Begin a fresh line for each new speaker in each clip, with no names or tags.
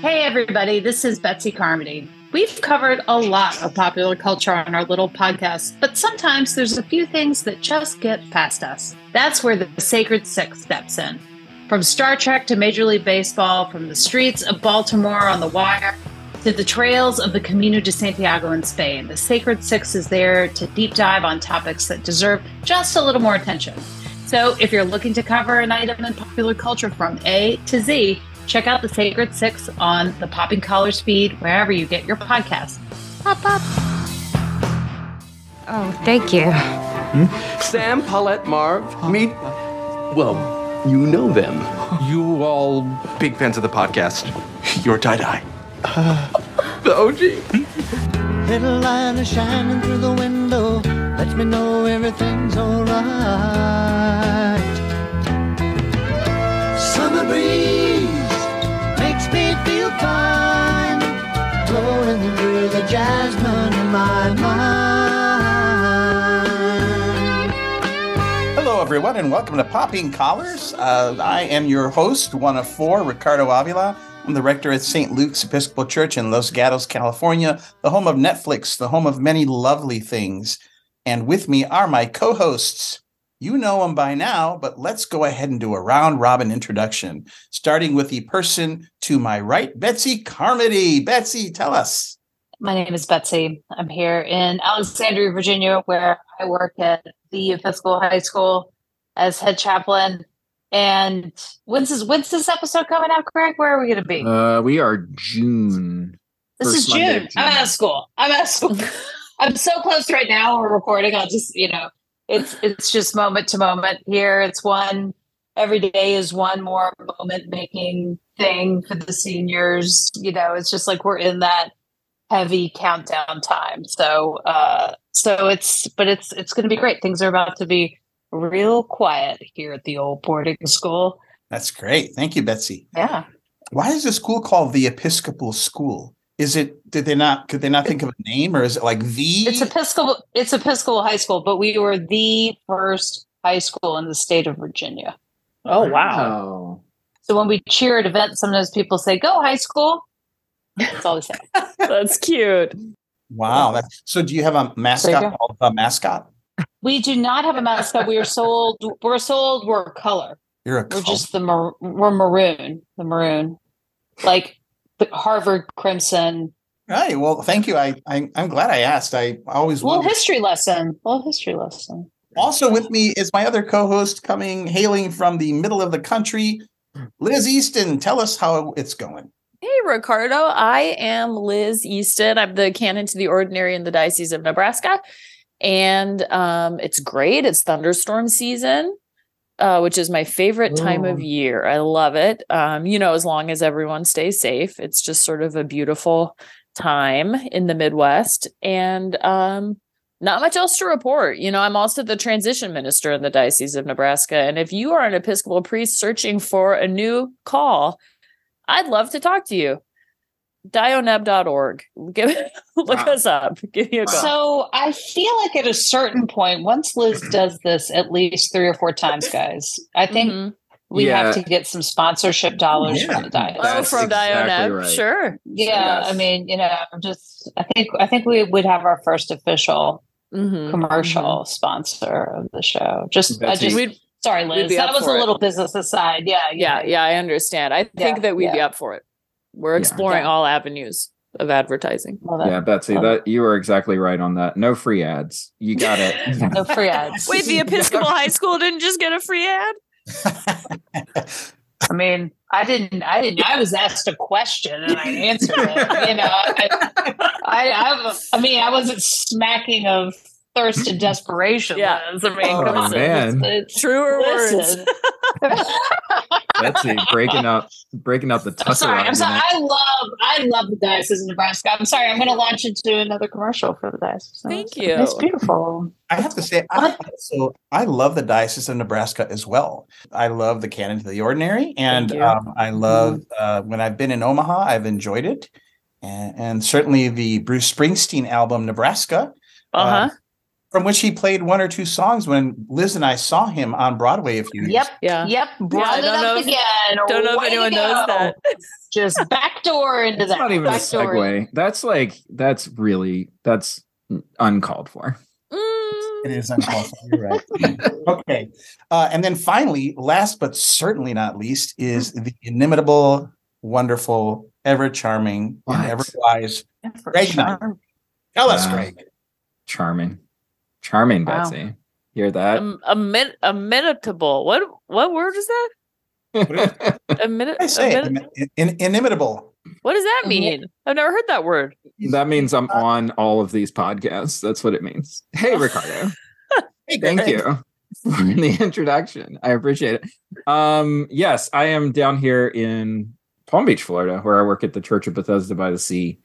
Hey, everybody, this is Betsy Carmody. We've covered a lot of popular culture on our little podcast, but sometimes there's a few things that just get past us. That's where the Sacred Six steps in. From Star Trek to Major League Baseball, from the streets of Baltimore on the wire to the trails of the Camino de Santiago in Spain, the Sacred Six is there to deep dive on topics that deserve just a little more attention. So if you're looking to cover an item in popular culture from A to Z, check out the Sacred Six on the Popping Collars feed, wherever you get your podcasts. Pop, pop.
Oh, thank you. Hmm?
Sam, Paulette, Marv, meet. Well, you know them. You all big fans of the podcast. You're tie dye. the OG.
Little light is shining through the window, lets me know everything's alright. Summer breeze makes me feel fine, blowing through the jasmine in my mind.
Hello, everyone, and welcome to Popping Collars. Uh, I am your host, one of four, Ricardo Avila. I'm the rector at St. Luke's Episcopal Church in Los Gatos, California, the home of Netflix, the home of many lovely things. And with me are my co hosts. You know them by now, but let's go ahead and do a round robin introduction, starting with the person to my right, Betsy Carmody. Betsy, tell us.
My name is Betsy. I'm here in Alexandria, Virginia, where I work at the Episcopal High School as head chaplain. And when's this, when's this episode coming out, Greg? Where are we going to be?
Uh, we are June.
this is
first Monday
June. I'm out of school. I'm out of school. I'm so close right now. We're recording. I'll just, you know, it's it's just moment to moment here. It's one every day is one more moment making thing for the seniors. You know, it's just like we're in that heavy countdown time. So uh so it's but it's it's gonna be great. Things are about to be real quiet here at the old boarding school.
That's great. Thank you, Betsy.
Yeah.
Why is the school called the Episcopal School? Is it did they not could they not think of a name or is it like the
It's Episcopal it's Episcopal High School, but we were the first high school in the state of Virginia.
Oh
Wow.
So when we cheer at events, sometimes people say, Go high school. That's all they say.
That's cute.
wow? That's, so do you have a mascot called a mascot?
We do not have a mascot. We are sold. We're sold. We're color.
You're a
We're
cult.
just the mar- we're maroon. The maroon, like the Harvard Crimson.
right. Well, thank you. I, I I'm glad I asked. I always
Little
wondered.
history lesson. Little history lesson.
Also with me is my other co-host coming hailing from the middle of the country, Liz Easton. Tell us how it's going.
Hey, Ricardo. I am Liz Easton. I'm the canon to the ordinary in the Diocese of Nebraska. And um, it's great. It's thunderstorm season, uh, which is my favorite time of year. I love it. Um, you know, as long as everyone stays safe, it's just sort of a beautiful time in the Midwest. And um, not much else to report. You know, I'm also the transition minister in the Diocese of Nebraska. And if you are an Episcopal priest searching for a new call, I'd love to talk to you. Dioneb.org. Give look
Wow.
us up. Give me a call.
So I feel like at a certain point, once Liz does this at least three or four times, guys, I think
Mhm.
we
Yeah.
have to get some sponsorship dollars
Yeah.
from the diocese.
Oh, from
exactly
Dioneb.
right.
Sure.
Yeah,
Yes.
I mean, you know, just I think I think we would have our first official
Mhm.
commercial sponsor of the show. Just I just
We'd,
sorry, Liz. That was a
for it.
little business aside. Yeah,
yeah, yeah, I understand. I think
Yeah,
that we'd be up for it. We're exploring
Yeah.
all avenues of advertising.
Love.
Yeah, Betsy,
Um,
that you are exactly right on that. No free ads. You got it.
No free ads.
Wait, the Episcopal High School didn't just get a free ad?
I mean, I didn't. I didn't. I was asked a question and I answered it. You know, I, I, I, I mean, I wasn't smacking of thirst and desperation.
Yeah.
Liz. I mean,
Oh,
come on.
man.
It's- it's-
Truer words.
listen.
Betsy breaking up breaking up the
I'm
Tucker
sorry. I'm sorry. I love. I love the diocese of Nebraska. I'm sorry. I'm going to launch into another commercial for the diocese.
Thank
It's-
you.
It's beautiful.
I have to say, I also I love the Diocese of Nebraska as well. I love the Canon to the Ordinary, and um, I love uh, when I've been in Omaha, I've enjoyed it, and, and certainly the Bruce Springsteen album Nebraska.
Uh huh.
From which he played one or two songs when Liz and I saw him on Broadway a few years.
Yep.
Yeah.
Yep. Brought
I
it
don't
up
know if-
again.
Don't know if
Way to
anyone knows that.
Just backdoor into
That's
that.
not even a
Backdoor.
segue. That's like that's really that's uncalled for.
Mm.
It is uncalled for. You're right. okay. Uh, and then finally, last but certainly not least, is the inimitable, wonderful, ever charming, and ever wise
For
Greg Knight.
sure.
Tell us, Greg.
Charming. Charming,
Wow.
Betsy. Hear that?
Um, a min- What what word is that? A minute.
I say
a
in- in- inimitable.
What does that mean? I've never heard that word.
that means I'm on all of these podcasts. That's what it means. Hey, Ricardo.
Hey,
Thank
Greg.
you for the introduction. I appreciate it. Um, yes, I am down here in Palm Beach, Florida, where I work at the Church of Bethesda by the Sea.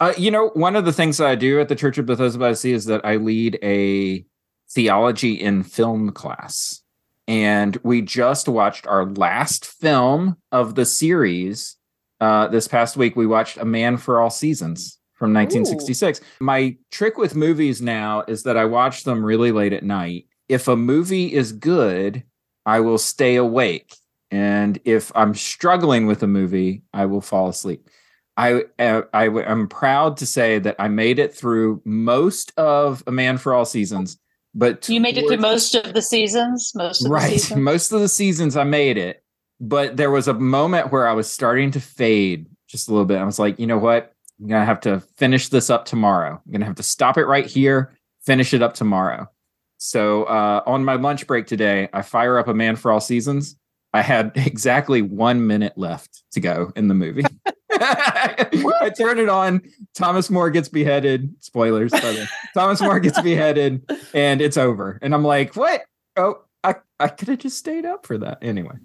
Uh, you know, one of the things that I do at the Church of Bethesda by the Sea is that I lead a theology in film class. And we just watched our last film of the series. Uh, this past week, we watched A Man for All Seasons from 1966. My trick with movies now is that I watch them really late at night. If a movie is good, I will stay awake. And if I'm struggling with a movie, I will fall asleep. I, uh, I am proud to say that I made it through most of A Man for All Seasons, but
You made it through most of the seasons. Most of the
right.
seasons.
most of the seasons i made it but there was a moment where i was starting to fade just a little bit. I was like you know what? I'm gonna have to finish this up tomorrow. I'm gonna have to stop it right here finish it up tomorrow. So uh, on my lunch break today i fire up a man for all seasons i had exactly one minute left to go in the movie i turn it on thomas more gets beheaded spoilers thomas more gets beheaded and it's over and i'm like what oh i i could have just stayed up for that anyway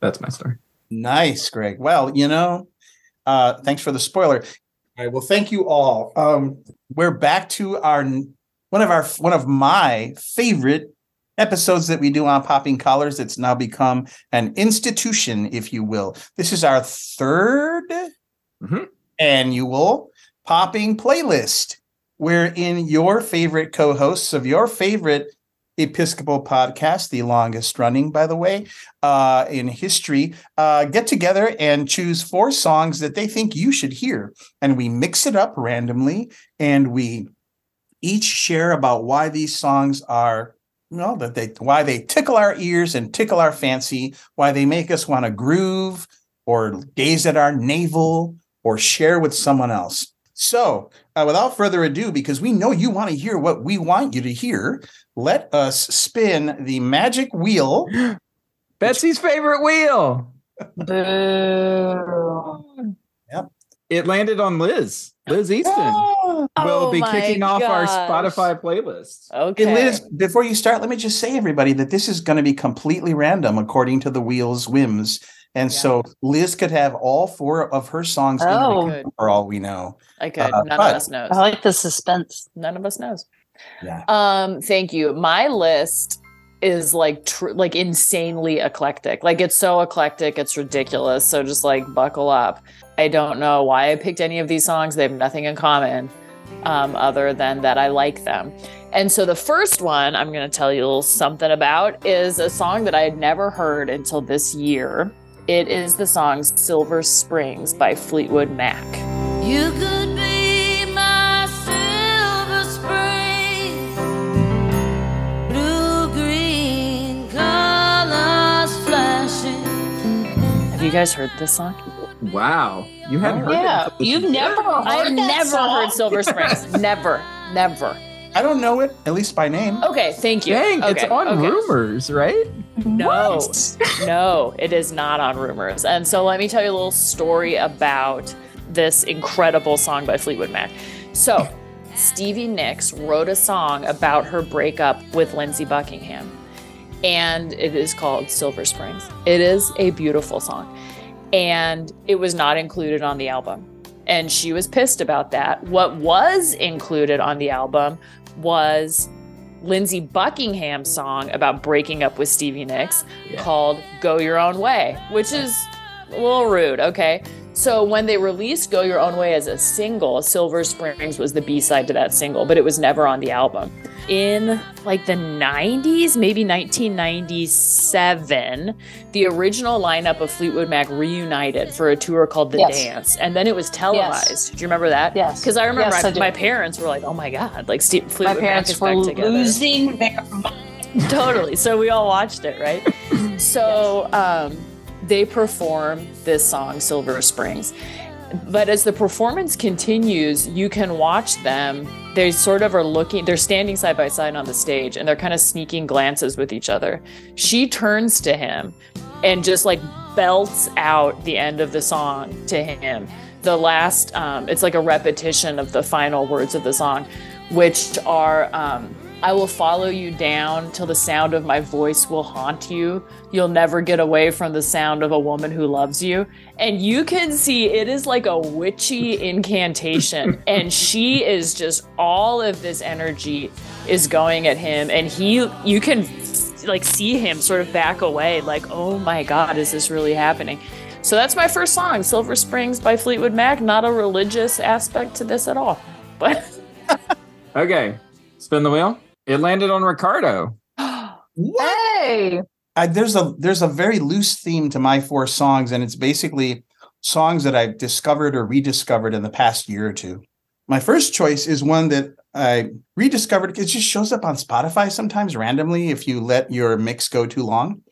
that's my story
Nice, Greg. Well, you know, uh, thanks for the spoiler. All right. Well, thank you all. Um, we're back to our one of our one of my favorite episodes that we do on popping collars. It's now become an institution, if you will. This is our 3rd
Mhm.
annual popping playlist, wherein your favorite co-hosts of your favorite Episcopal podcast, the longest running, by the way, uh, in history, uh, get together and choose four songs that they think you should hear. And we mix it up randomly and we each share about why these songs are, you know, that they why they tickle our ears and tickle our fancy, why they make us want to groove or gaze at our navel or share with someone else. So, uh, without further ado, because we know you want to hear what we want you to hear, let us spin the magic wheel.
betsy's favorite wheel
Boo.
it landed on liz liz easton will
Oh
be
my
kicking off our spotify playlist
Okay.
Hey, Liz, before you start, let me just say, everybody, that this is going to be completely random according to the wheel's whims. And
Yeah.
so Liz could have all four of her songs in
Oh.
the for all we know.
I could.
Uh,
None
but-
of us knows.
I like the suspense.
None of us knows.
Yeah.
Um, thank you. My list is like tr- like insanely eclectic. Like it's so eclectic, it's ridiculous. So just like buckle up. I don't know why I picked any of these songs. They have nothing in common um, other than that I like them. And so the first one I'm going to tell you a little something about is a song that I had never heard until this year. It is the song Silver Springs by Fleetwood Mac.
You could be my silver spring, blue green colors flashing.
Have you guys heard this song?
Wow you hadn't heard
Yeah,
it until
you've
year?
never heard
I have
that
never
song?
heard Silver Springs. never, never.
I don't know it, at least by name.
Okay, thank you.
Dang, it's on
okay.
rumors, right?
No, no, it is not on rumors. And so let me tell you a little story about this incredible song by Fleetwood Mac. So Stevie Nicks wrote a song about her breakup with Lindsey Buckingham, and it is called Silver Springs. It is a beautiful song, and it was not included on the album. And she was pissed about that. What was included on the album was Lindsey Buckingham's song about breaking up with Stevie Nicks
Yeah.
called Go Your Own Way, which is a little rude, okay? So when they released Go Your Own Way as a single, Silver Springs was the B side to that single, but it was never on the album. In like the 90s, maybe 1997, the original lineup of Fleetwood Mac reunited for a tour called The
Yes.
Dance, and then it was televised. Do you remember that?
Yes.
Because I remember
Yes,
I-
I
my parents were like, "Oh my god!" Like Steve, Fleetwood Mac is
were
back together
losing their mind.
totally. So we all watched it, right? so um, they perform this song, Silver Springs. But as the performance continues, you can watch them. They sort of are looking, they're standing side by side on the stage and they're kind of sneaking glances with each other. She turns to him and just like belts out the end of the song to him. The last, um, it's like a repetition of the final words of the song, which are, um, I will follow you down till the sound of my voice will haunt you. You'll never get away from the sound of a woman who loves you. And you can see it is like a witchy incantation. and she is just all of this energy is going at him. And he, you can like see him sort of back away, like, oh my God, is this really happening? So that's my first song, Silver Springs by Fleetwood Mac. Not a religious aspect to this at all. But
Okay, spin the wheel. It landed on Ricardo.
Hey,
I, there's a there's a very loose theme to my four songs, and it's basically songs that I've discovered or rediscovered in the past year or two. My first choice is one that I rediscovered. It just shows up on Spotify sometimes randomly if you let your mix go too long,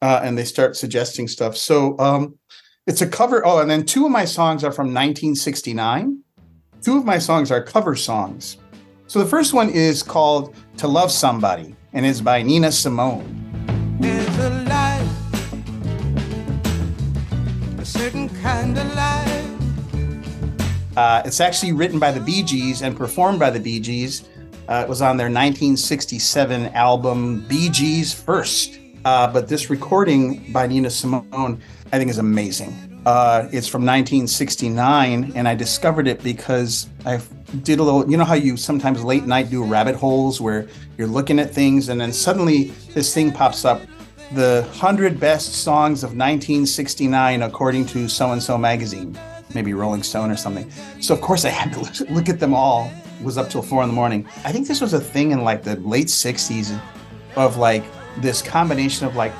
uh, and they start suggesting stuff. So um, it's a cover. Oh, and then two of my songs are from 1969. Two of my songs are cover songs. So the first one is called "To Love Somebody" and is by Nina Simone.
There's a life, a certain kind of life.
Uh, it's actually written by the Bee Gees and performed by the Bee Gees. Uh, it was on their 1967 album Bee Gees First. Uh, but this recording by Nina Simone, I think, is amazing. Uh, it's from 1969, and I discovered it because I did a little. You know how you sometimes late night do rabbit holes where you're looking at things, and then suddenly this thing pops up the 100 best songs of 1969 according to so and so magazine maybe rolling stone or something so of course i had to look- at them all it was up till four in the morning i think this was a thing in like the late 60s of like this combination of like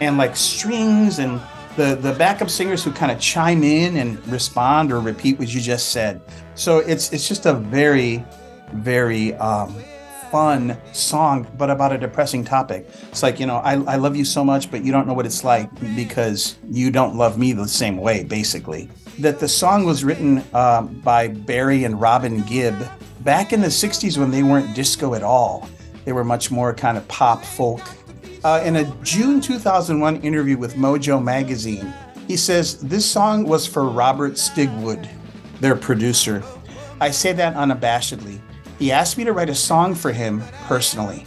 and like strings and the the backup singers who kind of chime in and respond or repeat what you just said so it's it's just a very very um fun song, but about a depressing topic. It's like, you know, I, I love you so much, but you don't know what it's like because you don't love me the same way, basically. That the song was written um, by Barry and Robin Gibb back in the 60s when they weren't disco at all. They were much more kind of pop folk. Uh, in a June 2001 interview with Mojo Magazine, he says, This song was for Robert Stigwood, their producer. I say that unabashedly. He asked me to write a song for him personally.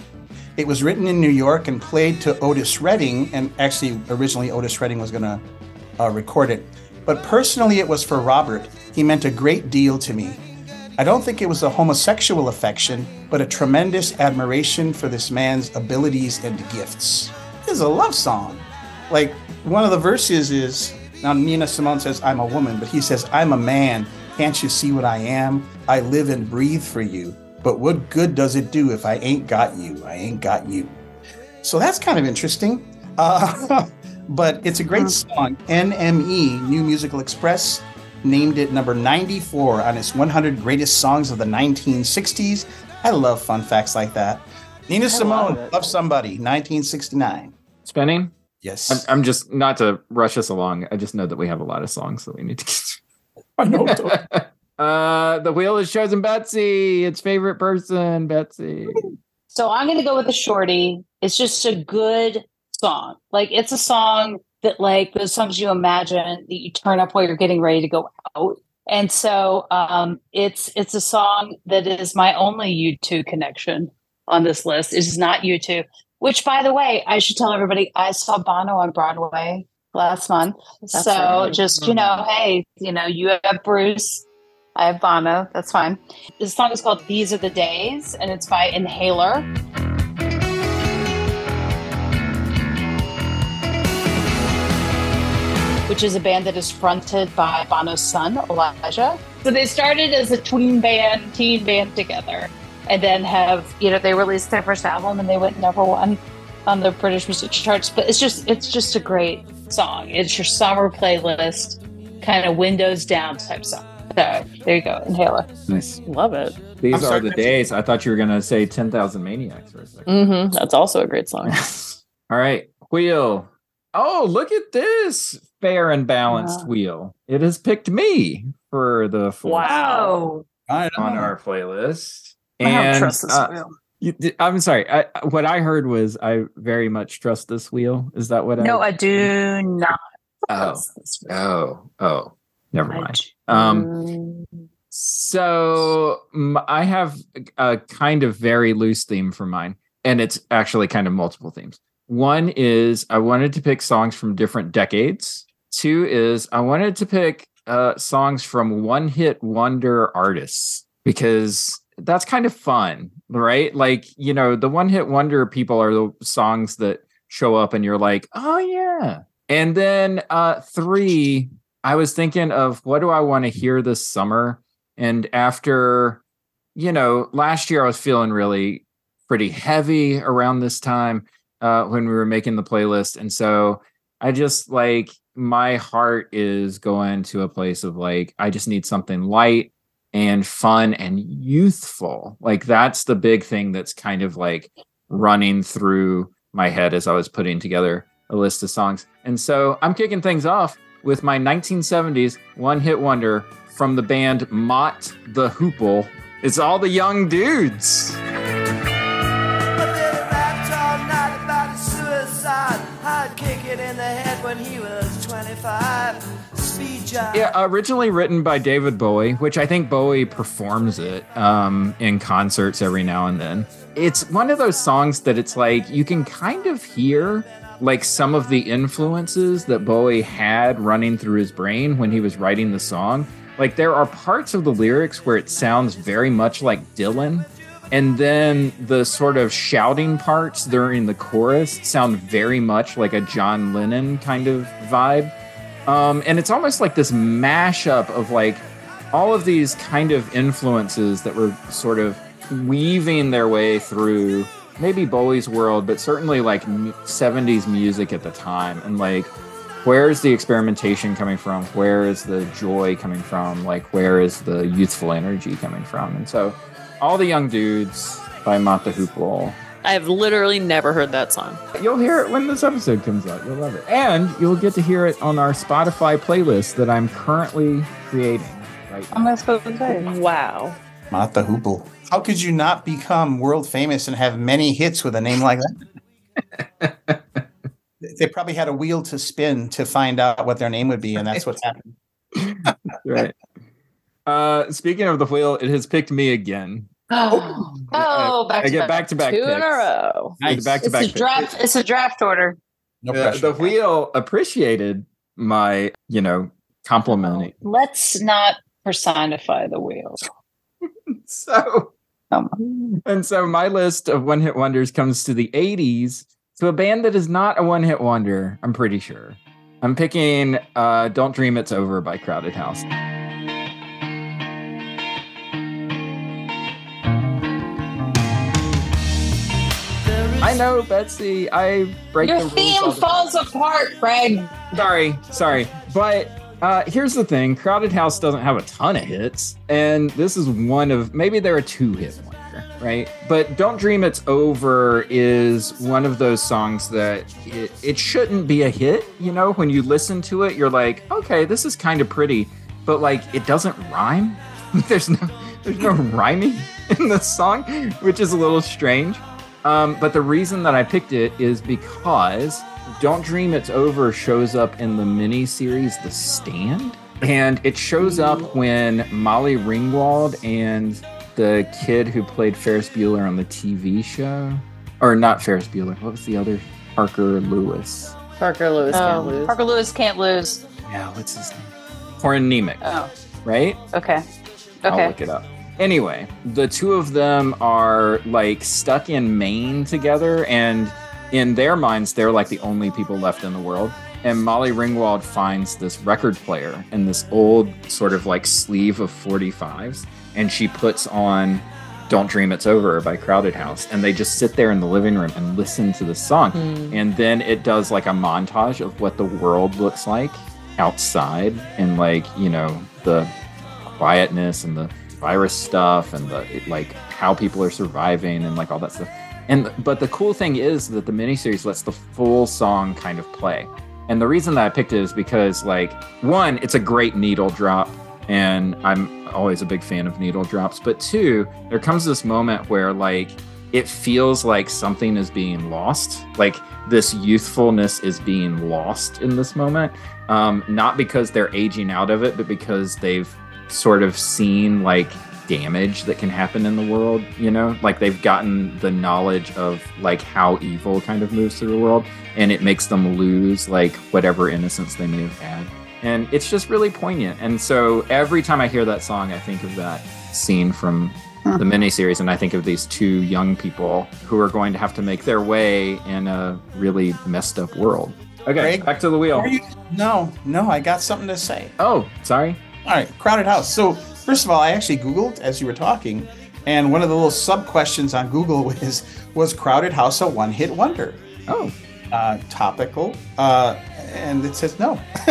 It was written in New York and played to Otis Redding, and actually, originally Otis Redding was going to uh, record it. But personally, it was for Robert. He meant a great deal to me. I don't think it was a homosexual affection, but a tremendous admiration for this man's abilities and gifts. Is a love song. Like, one of the verses is now Nina Simone says, I'm a woman, but he says, I'm a man. Can't you see what I am? I live and breathe for you. But what good does it do if I ain't got you? I ain't got you. So that's kind of interesting. Uh, but it's a great song. NME, New Musical Express, named it number 94 on its 100 greatest songs of the 1960s. I love fun facts like that. Nina Simone,
it.
Love Somebody, 1969.
Spinning.
Yes.
I'm, I'm just not to rush us along. I just know that we have a lot of songs that we need to get.
I know.
Uh, the wheel has chosen Betsy. Its favorite person, Betsy.
So I'm going to go with a shorty. It's just a good song. Like it's a song that like those songs you imagine that you turn up while you're getting ready to go out. And so um, it's it's a song that is my only YouTube connection on this list. It is not YouTube. Which, by the way, I should tell everybody I saw Bono on Broadway last month.
That's
so
right.
just you know, hey, you know, you have Bruce, I have Bono. That's fine. This song is called "These Are the Days" and it's by Inhaler. Which which is a band that is fronted by Bono's son, Elijah. So they started as a tween band, teen band together, and then have, you know, they released their first album and they went number one on the British music charts. But it's just, it's just a great song. It's your summer playlist, kind of windows down type song. So there you go, Inhaler.
Nice.
Love it.
These
I'm
are
sorry,
the days. I thought you were gonna say ten thousand maniacs for a 2nd
Mm-hmm. That's also a great song.
All right, wheel. Oh, look at this fair and balanced
Wow.
wheel. It has picked me for the fourth
Wow.
I don't
on our playlist.
I don't
And,
trust this
uh,
wheel.
you- I'm sorry. I, what I heard was I very much trust this wheel. Is that what I?
No, I do not
Oh,
this wheel.
oh, oh. Never
I
mind.
do-
Um, So I have a kind of very loose theme for mine, and it's actually kind of multiple themes. One is I wanted to pick songs from different decades. Two is I wanted to pick uh, songs from one hit wonder artists because that's kind of fun, right? Like, you know, the one hit wonder people are the songs that show up and you're like, oh, yeah. And then uh, three, I was thinking of what do I want to hear this summer? And after, you know, last year I was feeling really pretty heavy around this time uh, when we were making the playlist. And so I just like my heart is going to a place of like, I just need something light and fun and youthful. Like that's the big thing that's kind of like running through my head as I was putting together a list of songs. And so I'm kicking things off with my 1970s one hit wonder from the band Mott the Hoople. It's all the young dudes. Yeah, originally written by David Bowie, which I think Bowie performs it um, in concerts every now and then. It's one of those songs that it's like you can kind of hear like some of the influences that Bowie had running through his brain when he was writing the song. Like there are parts of the lyrics where it sounds very much like Dylan. And then the sort of shouting parts during the chorus sound very much like a John Lennon kind of vibe. Um, and it's almost like this mashup of like all of these kind of influences that were sort of weaving their way through maybe Bowie's world, but certainly like 70s music at the time. And like, where is the experimentation coming from? Where is the joy coming from? Like, where is the youthful energy coming from? And so, all the young dudes by Mott the Hoople.
I've literally never heard that song.
You'll hear it when this episode comes out. You'll love it. And you'll get to hear it on our Spotify playlist that I'm currently creating right now.
I'm not supposed to say.
Wow.
Mott the Hoople. How could you not become world famous and have many hits with a name like that? they probably had a wheel to spin to find out what their name would be, and that's what happened.
right. Uh, speaking of the wheel, it has picked me again.
Oh, oh, back
I
to
get
back.
back to back
Two in a row.
I get back to
It's
back
a
picks.
draft. It's a draft order.
No
Uh,
pressure.
the wheel appreciated my, you know, complimenting.
Let's not personify the wheel.
So,
Um,
and so my list of one hit wonders comes to the 80s to a band that is not a one hit wonder, I'm pretty sure. I'm picking uh, Don't Dream It's Over by Crowded House. I know, Betsy. I break
Your
the
theme
all the
falls apart, Greg.
Sorry, sorry. But uh, here's the thing Crowded House doesn't have a ton of hits. And this is one of maybe there are two hit wonder, right? But Don't Dream It's Over is one of those songs that it, it shouldn't be a hit. You know, when you listen to it, you're like, okay, this is kind of pretty, but like it doesn't rhyme. there's no there's no rhyming in the song, which is a little strange. Um, but the reason that I picked it is because Don't Dream It's Over shows up in the mini series The Stand. And it shows up when Molly Ringwald and the kid who played Ferris Bueller on the TV show, or not Ferris Bueller, what was the other? Parker Lewis.
Parker Lewis can't
Oh,
lose.
Parker Lewis can't lose.
Yeah, what's his name? Corin Nemec,
Oh,
right?
okay. Okay.
I'll
Okay.
look it up. Anyway, the two of them are like stuck in Maine together, and in their minds, they're like the only people left in the world. And Molly Ringwald finds this record player in this old sort of like sleeve of 45s, and she puts on Don't Dream It's Over by Crowded House. And they just sit there in the living room and listen to the song. Hmm. And then it does like a montage of what the world looks like outside and like, you know, the quietness and the virus stuff and the like how people are surviving and like all that stuff. And but the cool thing is that the miniseries lets the full song kind of play. And the reason that I picked it is because like one, it's a great needle drop and I'm always a big fan of needle drops, but two, there comes this moment where like it feels like something is being lost. Like this youthfulness is being lost in this moment. Um, not because they're aging out of it, but because they've sort of seen like damage that can happen in the world, you know? Like they've gotten the knowledge of like how evil kind of moves through the world and it makes them lose like whatever innocence they may have had. And it's just really poignant. And so every time I hear that song, I think of that scene from the miniseries and I think of these two young people who are going to have to make their way in a really messed up world. Okay,
Greg,
back to the wheel.
You- no, no, I got something to say.
Oh, sorry.
All right, crowded house. So first of all, I actually Googled as you were talking, and one of the little sub questions on Google was was crowded house a one hit wonder?
Oh.
Uh, topical, uh, and it says no.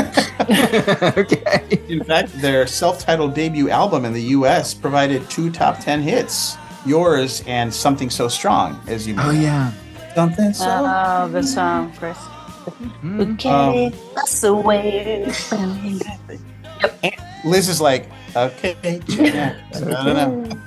okay.
In fact, their self-titled debut album in the U.S. provided two top ten hits: "Yours" and "Something So Strong." As you, mentioned.
Oh yeah.
something so.
Oh, the song, Chris.
Mm.
Okay, that's the way.
Liz is like, okay, yeah, I don't know.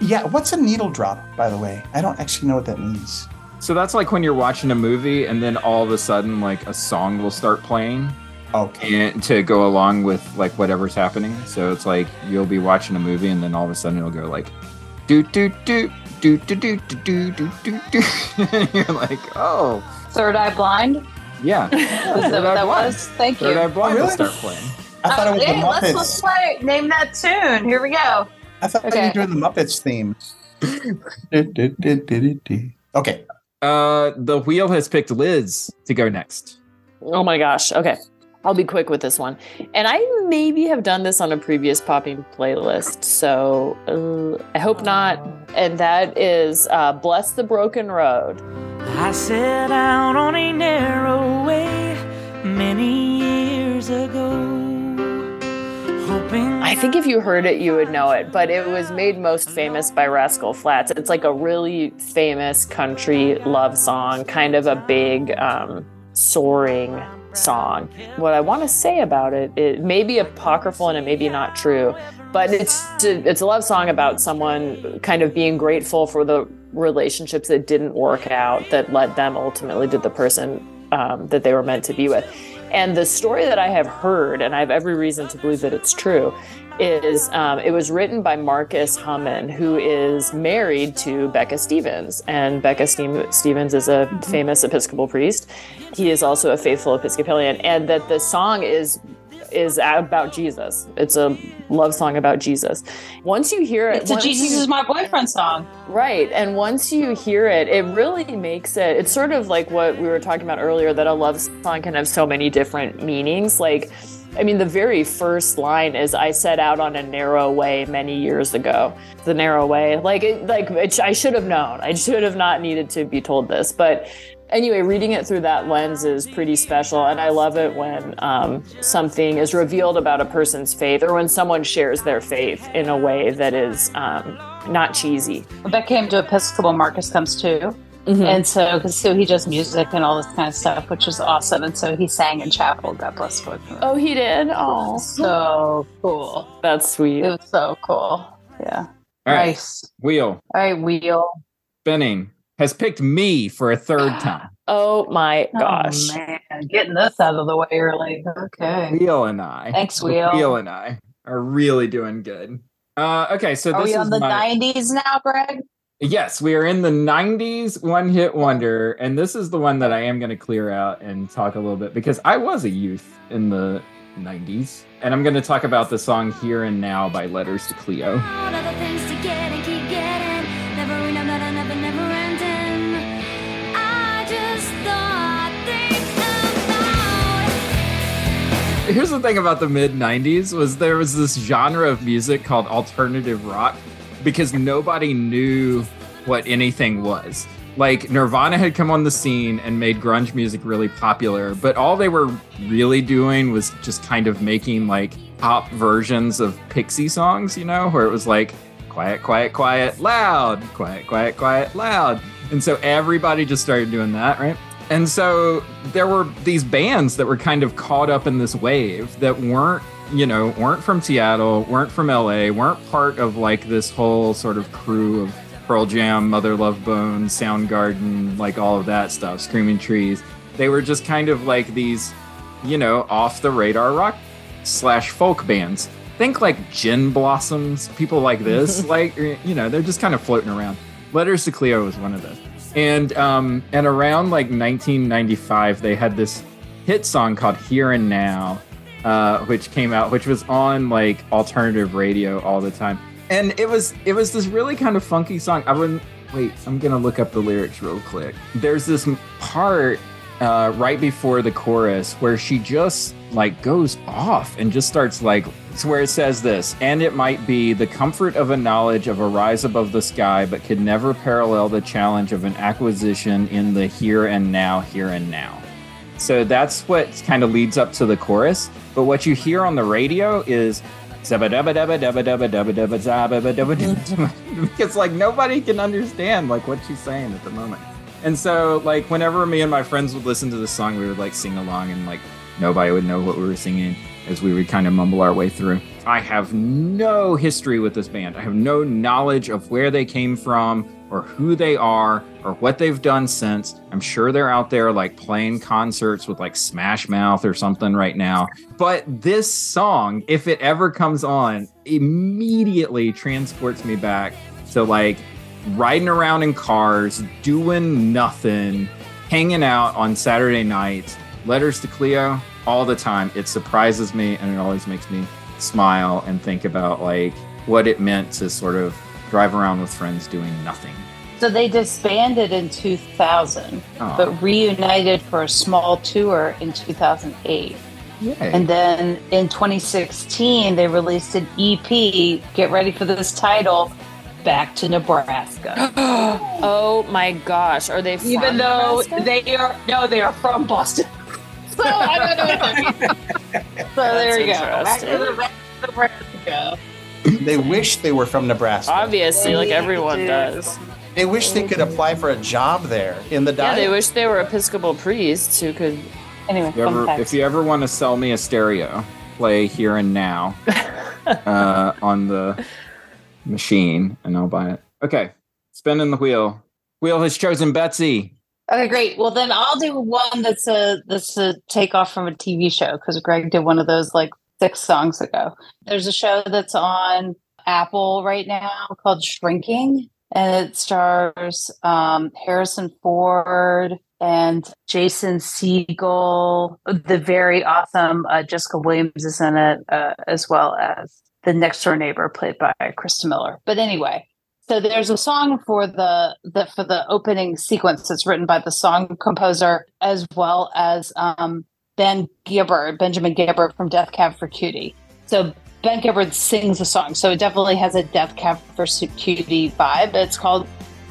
Yeah, what's a needle drop, by the way? I don't actually know what that means.
So that's like when you're watching a movie and then all of a sudden like a song will start playing
Okay.
and to go along with like whatever's happening. So it's like you'll be watching a movie and then all of a sudden it'll go like do do do do do do do do do do do. And you're like, oh
Third Eye Blind.
yeah.
Is that what that was? Thank you.
Third Eye Blind will oh,
really?
start playing.
I thought it was
Oh, hey,
the
let's,
Muppets.
let's play. Name that tune. Here we go.
I thought
Okay.
you were doing the Muppets theme. Okay.
Uh, the wheel has picked Liz to go next.
Oh my gosh. Okay. I'll be quick with this one. And I maybe have done this on a previous popping playlist. So uh, I hope not. And that is uh, Bless the Broken Road.
I set out on a narrow way many years ago.
I think if you heard it, you would know it, but it was made most famous by Rascal Flatts. It's like a really famous country love song, kind of a big, um, soaring song. What I want to say about it, it may be apocryphal and it may be not true, but it's it's a love song about someone kind of being grateful for the relationships that didn't work out that led them ultimately to the person um, that they were meant to be with. And the story that I have heard, and I have every reason to believe that it's true, is um, it was written by Marcus Hummon, who is married to Becca Stevens. And Becca Ste- Stevens is a famous Episcopal priest. He is also a faithful Episcopalian. And that the song is is about Jesus. It's a love song about Jesus. Once you hear it,
It's a Jesus
you-
is my boyfriend song.
Right. And once you hear it, it really makes it, it's sort of like what we were talking about earlier that a love song can have so many different meanings. Like, I mean, the very first line is I set out on a narrow way many years ago. The narrow way. Like, it, like it, I should have known. I should have not needed to be told this. But anyway, reading it through that lens is pretty special. And I love it when um, something is revealed about a person's faith or when someone shares their faith in a way that is um, not cheesy.
Beck came to Episcopal. Marcus comes too. And so, because so he does music and all this kind of stuff, which is awesome. And so he sang in chapel. God bless him.
Oh, he did? Oh,
so cool.
that's sweet.
It was so cool. Yeah.
All right.
Nice.
Wheel
All right, wheel.
spinning has picked me for a third time.
Oh my gosh.
Oh, man, getting this out of the way early. Okay.
Wheel and I.
Thanks,
the
Wheel.
Wheel and I are really doing good. Uh, okay, so
Are
this
we on
is
the
my,
90s now, Greg?
Yes, we are in the 90s one hit wonder. And this is the one that I am going to clear out and talk a little bit because I was a youth in the 90s. And I'm going to talk about the song Here and Now by Letters to Cleo. Here's the thing about the mid 90s was there was this genre of music called alternative rock because nobody knew what anything was. Like Nirvana had come on the scene and made grunge music really popular, but all they were really doing was just kind of making like pop versions of Pixie songs, you know, where it was like quiet, quiet, quiet, loud, quiet, quiet, quiet, loud. And so everybody just started doing that, right? And so there were these bands that were kind of caught up in this wave that weren't, you know, weren't from Seattle, weren't from LA, weren't part of like this whole sort of crew of Pearl Jam, Mother Love Bone, Soundgarden, like all of that stuff, Screaming Trees. They were just kind of like these, you know, off the radar rock slash folk bands. Think like Gin Blossoms, people like this, like you know, they're just kind of floating around. Letters to Cleo was one of those. And um and around like 1995 they had this hit song called Here and Now uh which came out which was on like alternative radio all the time. And it was it was this really kind of funky song. I wouldn't wait, I'm to look up the lyrics real quick. There's this part uh, right before the chorus where she just like goes off and just starts like it's where it says this and it might be the comfort of a knowledge of a rise above the sky but could never parallel the challenge of an acquisition in the here and now here and now. So that's what kind of leads up to the chorus but what you hear on the radio is because like nobody can understand like what she's saying at the moment. And so, like, whenever me and my friends would listen to the song, we would like sing along, and like nobody would know what we were singing as we would kind of mumble our way through. I have no history with this band. I have no knowledge of where they came from, or who they are, or what they've done since. I'm sure they're out there like playing concerts with like Smash Mouth or something right now. But this song, if it ever comes on, immediately transports me back to like riding around in cars, doing nothing, hanging out on Saturday nights, letters to Cleo all the time. It surprises me and it always makes me smile and think about like what it meant to sort of drive around with friends doing nothing.
So they disbanded in 2000,
Aw.
but reunited for a small tour in 2008.
Yay.
And then in 2016, they released an EP. Get ready for this title Back to Nebraska.
oh my gosh, are they? From
Even though
Nebraska?
they are, no, they are from Boston. So I don't know what that means. So there you go. Back to
interesting.
Nebraska. Nebraska.
They wish they were from Nebraska.
obviously, like everyone
do.
does.
They wish they could apply for a job there in the
Yeah,
diet.
they wish they were Episcopal priests who could.
Anyway,
If you
fun
ever,
facts.
if you ever want to sell me a stereo, play here and now uh, on the machine, and I'll buy it. Okay, spinning the wheel. Wheel has chosen Betsy.
Okay, great. Well, then I'll do one that's a that's a takeoff from a TV show because Greg did one of those like six songs ago. There's a show that's on Apple right now called Shrinking, and it stars um, Harrison Ford and Jason Segel. The very awesome uh, Jessica Williams is in it, uh, as well as the next door neighbor played by Christa Miller. But anyway, so there's a song for the, the for the opening sequence that's written by the song composer as well as um, Ben Gibbard, Benjamin Gibbard from Death Cab for Cutie. So Ben Gibbard sings the song, so it definitely has a Death Cab for Cutie vibe. It's called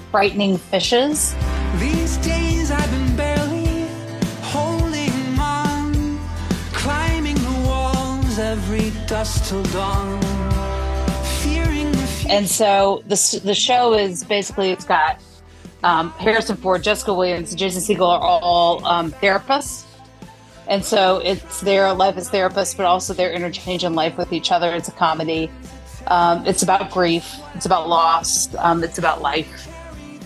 "Frightening Fishes."
These days I've been barely holding on, climbing the walls every till dawn.
And so the the show is basically it's got um, Harrison Ford, Jessica Williams, Jason Segel are all um, therapists, and so it's their life as therapists, but also their interchange in life with each other. It's a comedy. Um, it's about grief. It's about loss. Um, it's about life.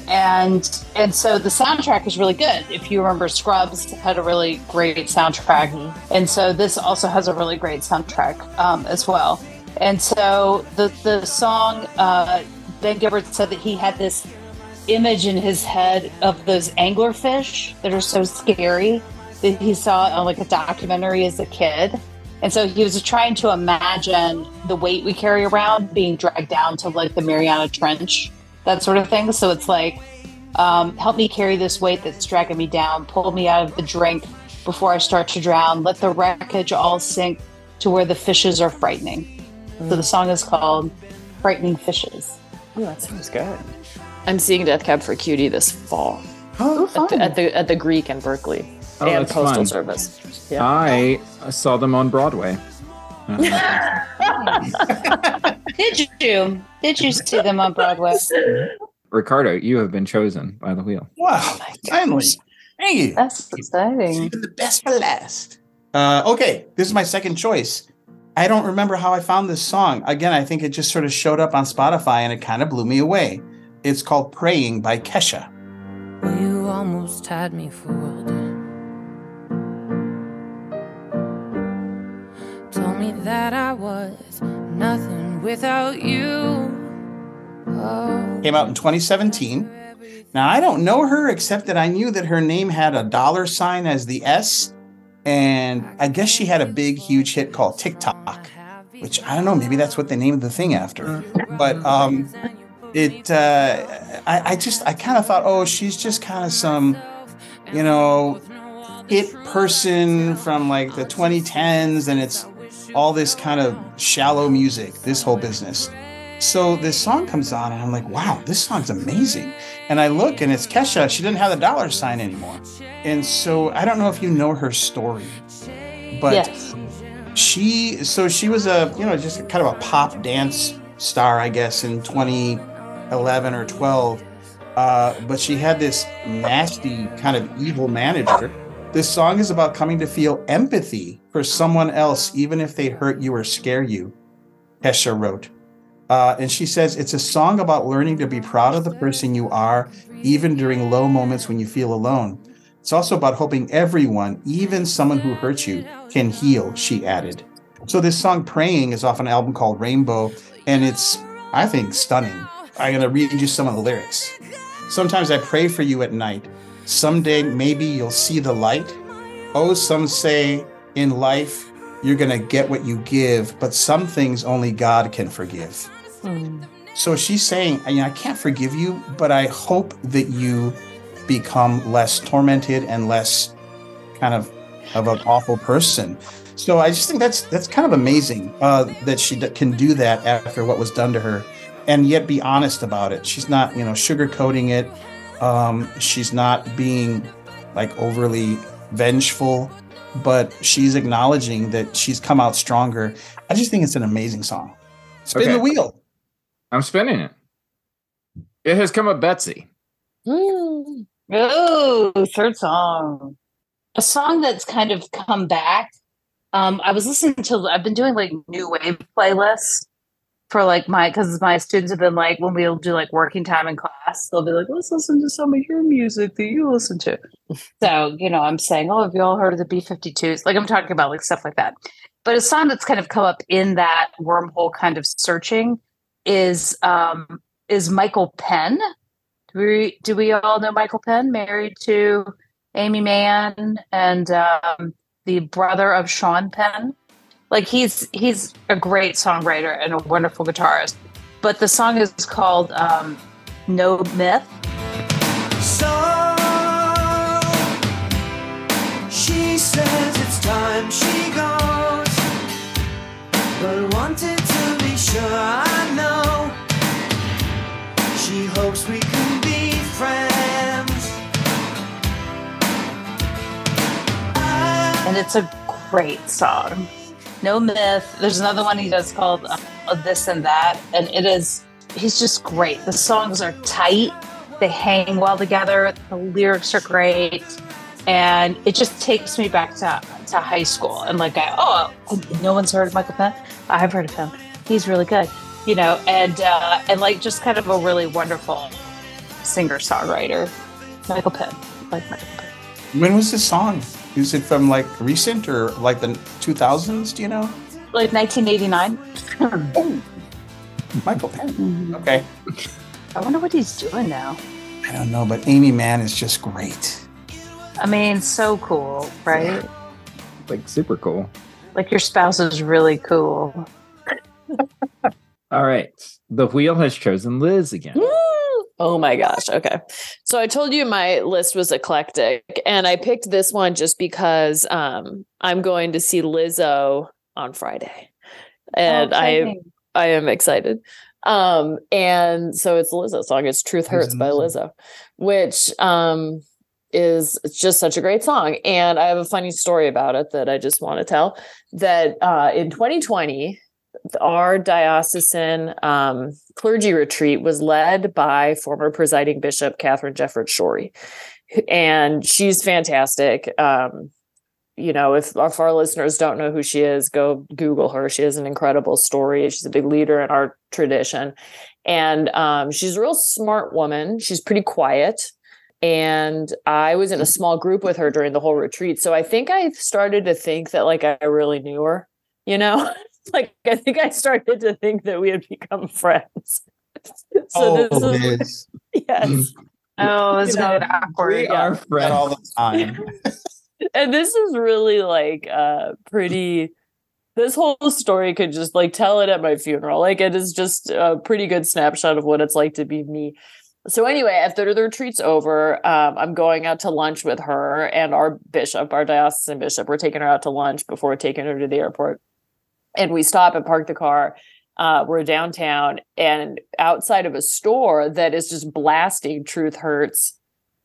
And and so the soundtrack is really good. If you remember, Scrubs had a really great soundtrack, and so this also has a really great soundtrack um, as well. And so the the song, uh, Ben Gibbard said that he had this image in his head of those anglerfish that are so scary that he saw on like a documentary as a kid. And so he was trying to imagine the weight we carry around being dragged down to like the Mariana Trench, that sort of thing. So it's like, um, help me carry this weight that's dragging me down, pull me out of the drink, before I start to drown. Let the wreckage all sink to where the fishes are frightening. So the song is called Frightening Fishes.
Oh, that sounds good. I'm seeing Death Cab for Cutie this fall
Oh,
at the, at the at the Greek in Berkeley
Oh,
and Postal
fun.
Service. Yeah.
I saw them on Broadway. Uh,
Did you? Did you see them on Broadway?
Ricardo, you have been chosen by the wheel.
wow. Finally. Thank you.
That's exciting.
Saving the best for last. Uh, okay, this is my second choice. I don't remember how I found this song. Again, I think it just sort of showed up on Spotify and it kind of blew me away. It's called Praying by Kesha.
Well, you almost had me fooled. Told me that I was nothing without you. Oh,
Came out in 2017. Now, I don't know her except that I knew that her name had a dollar sign as the S. And I guess she had a big, huge hit called TikTok, which I don't know, maybe that's what they named the thing after. But um, it, uh, I, I just, I kind of thought, oh, she's just kind of some, you know, hit person from like the 2010s, and it's all this kind of shallow music, this whole business. So this song comes on, and I'm like, wow, this song's amazing. And I look, and it's Kesha. She didn't have the dollar sign anymore. And so I don't know if you know her story, but
yes.
she so she was a you know just kind of a pop dance star i guess in 2011 or 12 uh, but she had this nasty kind of evil manager this song is about coming to feel empathy for someone else even if they hurt you or scare you Kesha wrote uh, and she says it's a song about learning to be proud of the person you are even during low moments when you feel alone it's also about hoping everyone, even someone who hurts you, can heal, she added. So this song Praying is off an album called Rainbow, and it's, I think, stunning. I'm gonna read you some of the lyrics. Sometimes I pray for you at night. Someday maybe you'll see the light. Oh, some say in life you're gonna get what you give, but some things only God can forgive. So she's saying, I, mean, I can't forgive you, but I hope that you become less tormented and less kind of of an awful person. So I just think that's that's kind of amazing uh, that she d- can do that after what was done to her, and yet be honest about it. She's not, you know, sugarcoating it. Um, she's not being like overly vengeful, but she's acknowledging that she's come out stronger. I just think it's an amazing song. Spin
Okay.
the wheel.
I'm spinning it. It has come up Betsy.
Ooh, Ooh, third song. A song that's kind of come back. Um, I was listening to, I've been doing like new wave playlists for like my, because my students have been like, when we'll do like working time in class, they'll be like, let's listen to some of your music that you listen to. so, you know, I'm saying, oh, have you all heard of the B 52s? Like I'm talking about like stuff like that. But a song that's kind of come up in that wormhole kind of searching is um is Michael Penn. Do we do we all know Michael Penn, married to Aimee Mann and um, the brother of Sean Penn? Like he's he's a great songwriter and a wonderful guitarist. But the song is called um, No Myth.
So she says it's time she goes, but wanted to be sure hopes we can be friends.
And it's a great song. No myth. There's another one he does called uh, This and That, and it is. He's just great. The songs are tight. They hang well together. The lyrics are great, and it just takes me back to to high school. And like, I, oh, no one's heard of Michael Penn. I've heard of him. He's really good, you know. And uh, and like just kind of a really wonderful singer songwriter, Michael Penn. Like Michael Penn.
When was this song? Is it from like recent or like the 2000s? Do you know?
Like 1989.
Oh, Michael Penn. Okay.
I wonder what he's doing now.
I don't know, but Aimee Mann is just great.
I mean, so cool, right?
Like super cool.
Like your spouse is really cool.
All right. The wheel has chosen Liz again.
Oh my gosh. Okay. So I told you my list was eclectic and I picked this one just because um I'm going to see Lizzo on Friday. And I. I am excited. Um and so it's a Lizzo song. It's Truth Hurts by Lizzo, which um is just such a great song and I have a funny story about it that I just want to tell that uh in 2020 our diocesan um, clergy retreat was led by former presiding bishop Katharine Jefferts Schori, and she's fantastic. Um, you know, if, if our listeners don't know who she is, go Google her. She has an incredible story. She's a big leader in our tradition, and um, she's a real smart woman. She's pretty quiet. And I was in a small group with her during the whole retreat. So I think I started to think that like I really knew her, you know? like I think I started to think that we had become friends. so
oh,
this is
Liz,
yes.
Oh, it's
You know,
awkward.
We are friends.
all the time.
And this is really like uh pretty this whole story could just like tell it at my funeral. Like it is just a pretty good snapshot of what it's like to be me. So anyway, after the retreat's over, um, I'm going out to lunch with her and our bishop, our diocesan bishop. We're taking her out to lunch before taking her to the airport. And we stop and park the car. Uh, we're downtown and outside of a store that is just blasting Truth Hurts,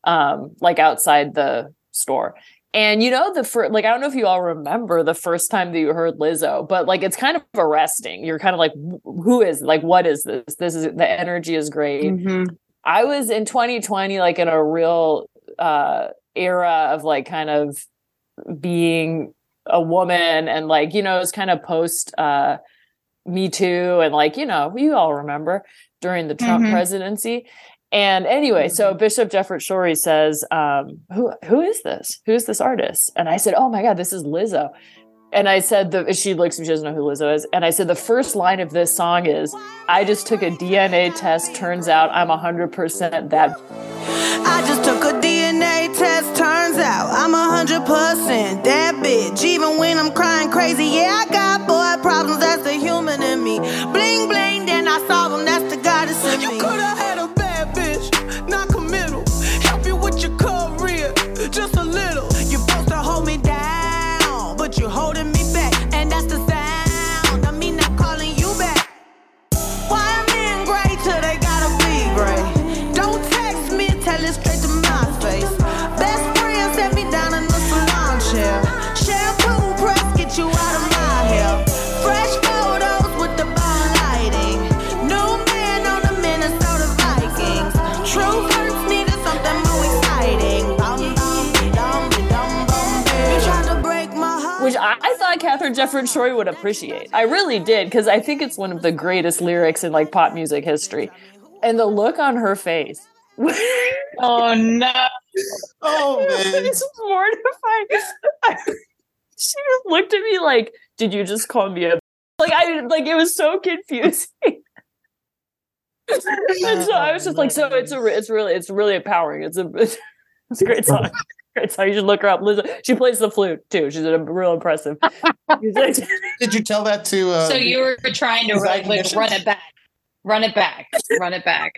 um, like outside the store. And you know, the first, like, I don't know if you all remember the first time that you heard Lizzo, but like, it's kind of arresting. You're kind of like, who is, like, what is this? This is, the energy is great.
Mhm.
I was in 2020, like, in a real uh, era of like kind of being a woman and like, you know, it's kind of post uh, Me Too and like, you know, you all remember during the Trump
Mhm.
presidency. And anyway, so Bishop Jefferts Schori says, um, "Who who is this? Who is this artist?" And I said, "Oh my God, this is Lizzo." And I said, "The she looks, she doesn't know who Lizzo is." And I said, "The first line of this song is, I just took a DNA test. Turns out I'm hundred percent that."
I just took a I'm a hundred percent that bitch. Even when I'm crying crazy, yeah, I got boy problems. That's the human in me. I
thought Katharine Jefferts Schori would appreciate. I really did because I think it's one of the greatest lyrics in like pop music history, and the look on her face.
Oh no.
Oh,
it's mortifying. she just looked at me like, "Did you just call me a?" Like I like it was so confusing. and so I was just like, "So it's a, it's really, it's really empowering. It's a, it's a great song. Great how You should look her up. Lizzo. She plays the flute too. She's a real impressive.
Did you tell that to? Uh,
So you were trying to like, like run it back, run it back, run it back.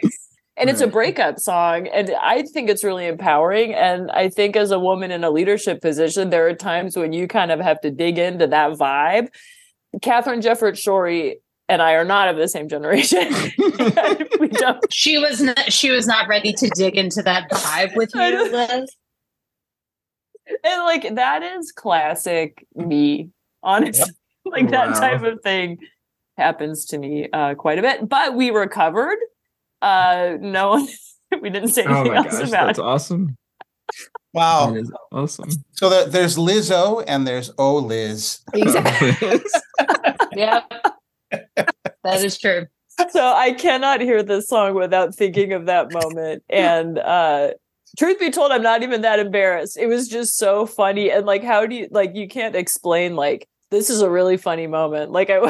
and it's a breakup song and i think it's really empowering and i think as a woman in a leadership position there are times when you kind of have to dig into that vibe katharine jefferts schori and i are not of the same generation we don't
She was not, she was not ready to dig into that vibe with you,
don't-
Liz.
And like that is classic me honestly like that type of thing happens to me uh quite a bit but we recovered uh no one we didn't say
Oh
anything
my
else
gosh,
about
that's
it
awesome.
wow.
That is awesome.
So there, there's Lizzo and there's Oh Liz.
exactly
Yep. that is true.
so I cannot hear this song without thinking of that moment. And uh truth be told, I'm not even that embarrassed. It was just so funny. And like, how do you like you can't explain like this is a really funny moment. Like I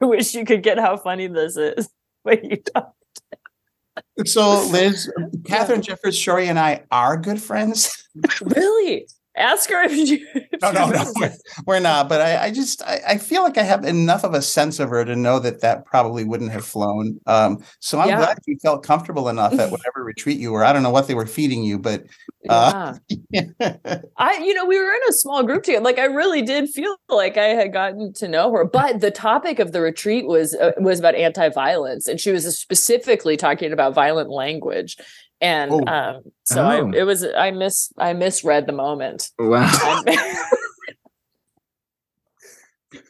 wish you could get how funny this is. But you don't.
So Liz, Katharine Jefferts Schori and I are good friends.
Really? Ask her if you. If
no, no, no, we're, we're not. But I, I just, I, I feel like I have enough of a sense of her to know that that probably wouldn't have flown. Um, so I'm
Yeah.
glad you felt comfortable enough at whatever retreat you were. I don't know what they were feeding you, but uh,
Yeah. I, you know, we were in a small group together. Like, I really did feel like I had gotten to know her. But the topic of the retreat was uh, was about anti-violence, and she was specifically talking about violent language. And
Oh.
um, so
Oh.
I, it was I miss I misread the moment.
Wow.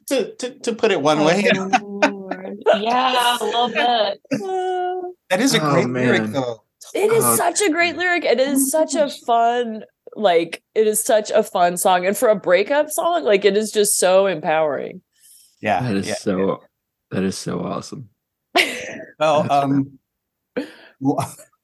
To, to, to put it one way,
yeah, a little bit.
that is a
Oh,
great lyric, though.
It is
Oh.
such a great lyric. It is such a fun, like, it is such a fun song. And for a breakup song, like, it is just so empowering.
Yeah,
That is
yeah.
so that is so awesome.
Well, um, w-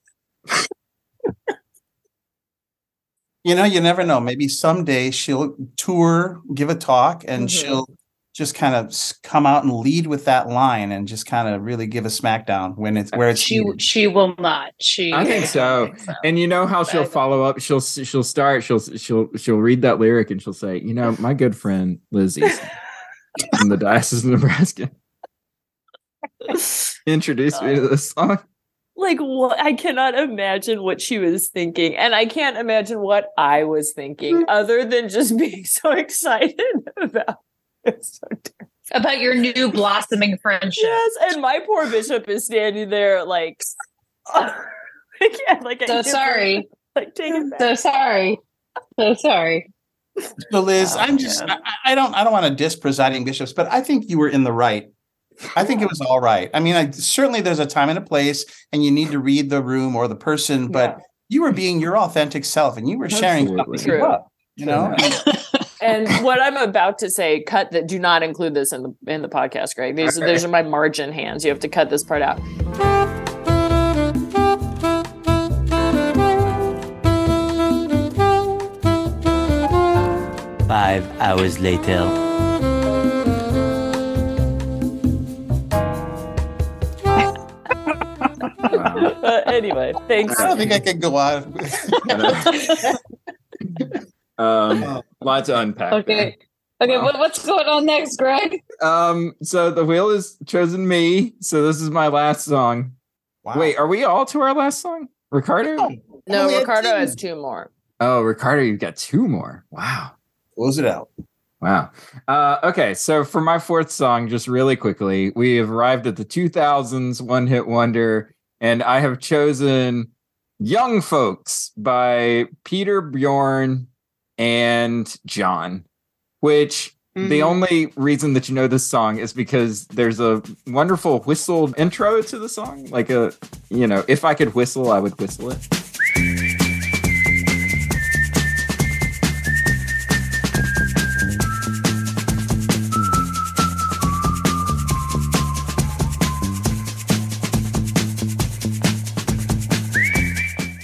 you know, you never know. Maybe someday she'll tour, give a talk, and
Mhm.
she'll just kind of come out and lead with that line and just kind of really give a smackdown when it's where it's
She
needed.
she will not. She
I think so. And you know how she'll follow up? She'll she'll start. She'll she'll she'll read that lyric and she'll say, "You know, my good friend Liz Easton from the Diocese of Nebraska introduced me to this song."
Like, what? I cannot imagine what she was thinking. And I can't imagine what I was thinking, mm. other than just being so excited about it. So
about your new blossoming friendship.
Yes, and my poor bishop is standing there like, I can't, like, I
So
can't-
sorry.
Like, take it back.
So sorry. So sorry.
So Liz,
Oh,
I'm just. I, I don't I don't want to diss presiding bishops, but I think you were in the right. I think it was all right. I mean, I, certainly there's a time and a place, and you need to read the room or the person, but you were being your authentic self, and you were sharing
Absolutely.
something you
True.
love, You know,
And what I'm about to say, cut that. Do not include this in the in the podcast, Greg. These
Okay.
these are my margin hands. You have to cut this part out.
Five hours later.
Anyway, thanks.
I don't think I can go on.
um, lot to unpack.
Okay. Okay,
Wow.
what, what's going on next, Greg?
Um, so the wheel has chosen me. So this is my last song.
Wow.
Wait, are we all to our last song? Ricardo?
No,
Only had
Ricardo
two.
has two more.
Oh, Ricardo, you've got two more. Wow.
Close it out.
Wow. Uh, okay, so for my fourth song, just really quickly, we have arrived at the 2000s one hit wonder, and I have chosen Young Folks by Peter Bjorn and John, which the mm-hmm. only reason that you know this song is because there's a wonderful whistled intro to the song. Like a, you know, if I could whistle, I would whistle it.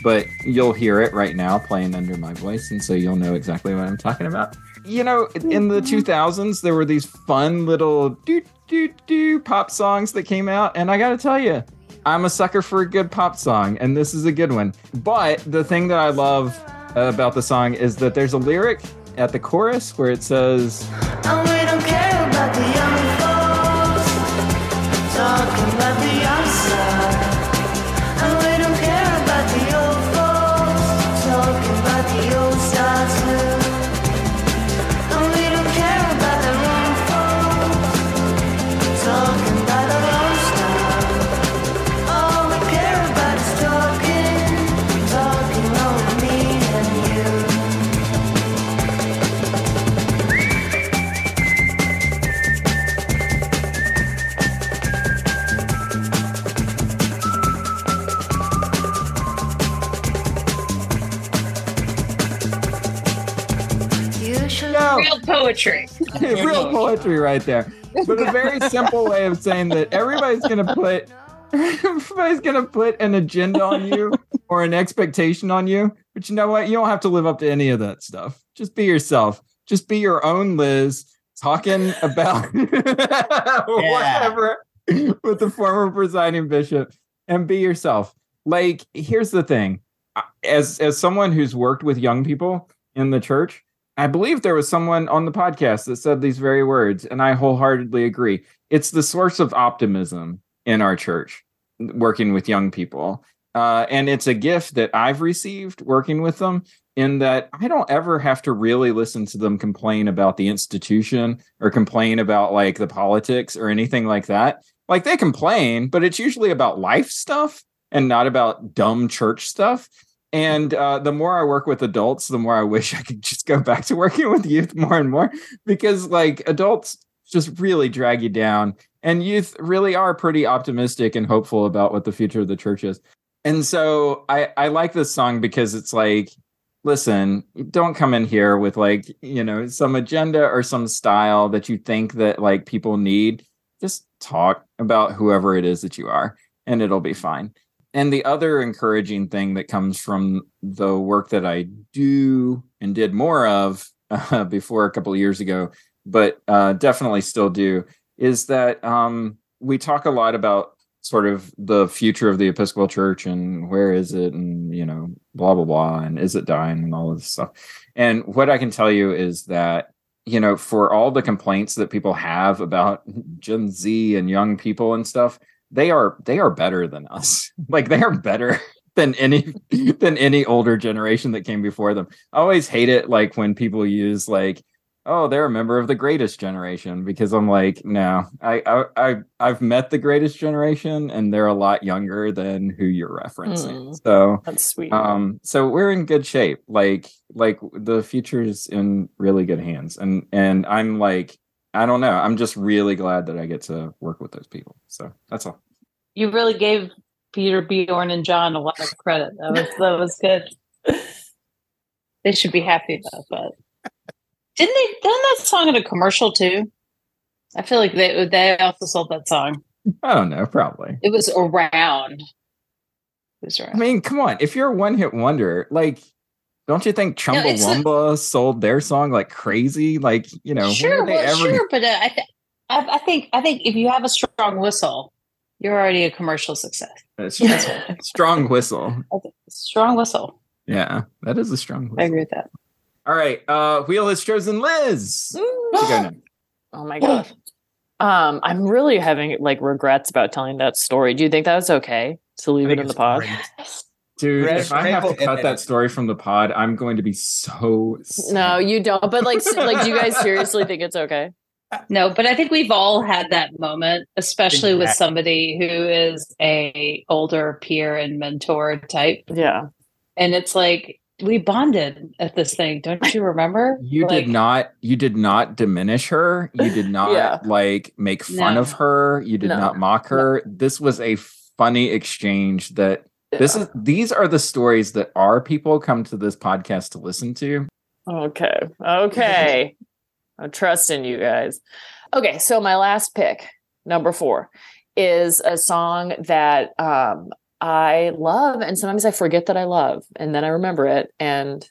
But you'll hear it right now playing under my voice and so you'll know exactly what i'm talking about. You know in the mm-hmm. 2000s there were these fun little do do do pop songs that came out and i gotta tell you i'm a sucker for a good pop song and this is a good one. But the thing that i love about the song is that there's a lyric at the chorus where it says
And we don't care about the young folks talking
Real poetry.
real poetry right there. But a very simple way of saying that everybody's gonna put everybody's gonna put an agenda on you or an expectation on you. But you know what? You don't have to live up to any of that stuff. Just be yourself. Just be your own Liz talking about whatever with the former presiding bishop and be yourself. Like, here's the thing. As as someone who's worked with young people in the church, I believe there was someone on the podcast that said these very words, and I wholeheartedly agree. It's the source of optimism in our church, working with young people. Uh, and it's a gift that I've received working with them in that I don't ever have to really listen to them complain about the institution or complain about like the politics or anything like that. Like they complain, but it's usually about life stuff and not about dumb church stuff. And uh, the more I work with adults, the more I wish I could just go back to working with youth more and more because, like, adults just really drag you down, and youth really are pretty optimistic and hopeful about what the future of the church is. And so I, I like this song because it's like, listen, don't come in here with like, you know, some agenda or some style that you think that like people need. Just talk about whoever it is that you are, and it'll be fine and the other encouraging thing that comes from the work that I do and did more of uh, before a couple of years ago, but uh, definitely still do, is that um, we talk a lot about sort of the future of the Episcopal Church and where is it, and you know, blah blah blah, and is it dying, and all of this stuff. And what I can tell you is that you know, for all the complaints that people have about Gen Z and young people and stuff, they are they are better than us. Like they are better than any than any older generation that came before them. I always hate it like when people use like oh they're a member of the greatest generation because I'm like no I I, I I've met the greatest generation and they're a lot younger than who you're referencing.
Mm,
so
that's sweet.
Um so we're in good shape. Like like the future's in really good hands and and I'm like I don't know. I'm just really glad that I get to work with those people. So that's all.
You really gave Peter Bjorn and John a lot of credit. That was that was good. They should be happy about that. Didn't they? Didn't that song in a commercial too? I feel like they they also sold that song.
Oh, I don't know. Probably.
It was around. It was around.
I mean, come on. If you're a one hit wonder, like, don't you think Chumbawamba sold their song like crazy? Like, you know,
sure,
they
well,
ever-
sure, but uh, I, th- I, I think I think if you have a strong whistle, you're already a commercial success.
It's just strong whistle.
Strong whistle.
Yeah, that is a strong
I agree with that.
All right. Uh Wheel has chosen Liz. You go now.
Oh my god. Um, I'm really having like regrets about telling that story. Do you think that was okay to leave it in the pod?
Dude,
Red-
if I have to cut that story from the pod, I'm going to be so sad.
No, you don't. But like, like, do you guys seriously think it's okay?
No, but I think we've all had that moment, especially with somebody who is a older peer and mentor type.
Yeah.
And it's like we bonded at this thing. Don't you remember?
You
Like,
did not you did not diminish her. You did not
Yeah.
like make fun
No.
of her. You did
No.
not mock her. This was a funny exchange that this is these are the stories that our people come to this podcast to listen to.
Okay. Okay. I'm trusting you guys. Okay. So my last pick, number four, is a song that um, I love. And sometimes I forget that I love. And then I remember it. And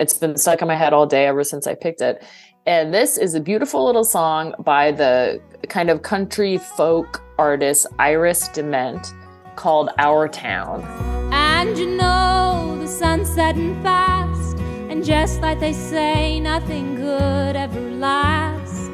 it's been stuck in my head all day ever since I picked it. And this is a beautiful little song by the kind of country folk artist Iris DeMent called Our Town.
And you know the sun's setting fast. And just like they say, nothing good ever lasts.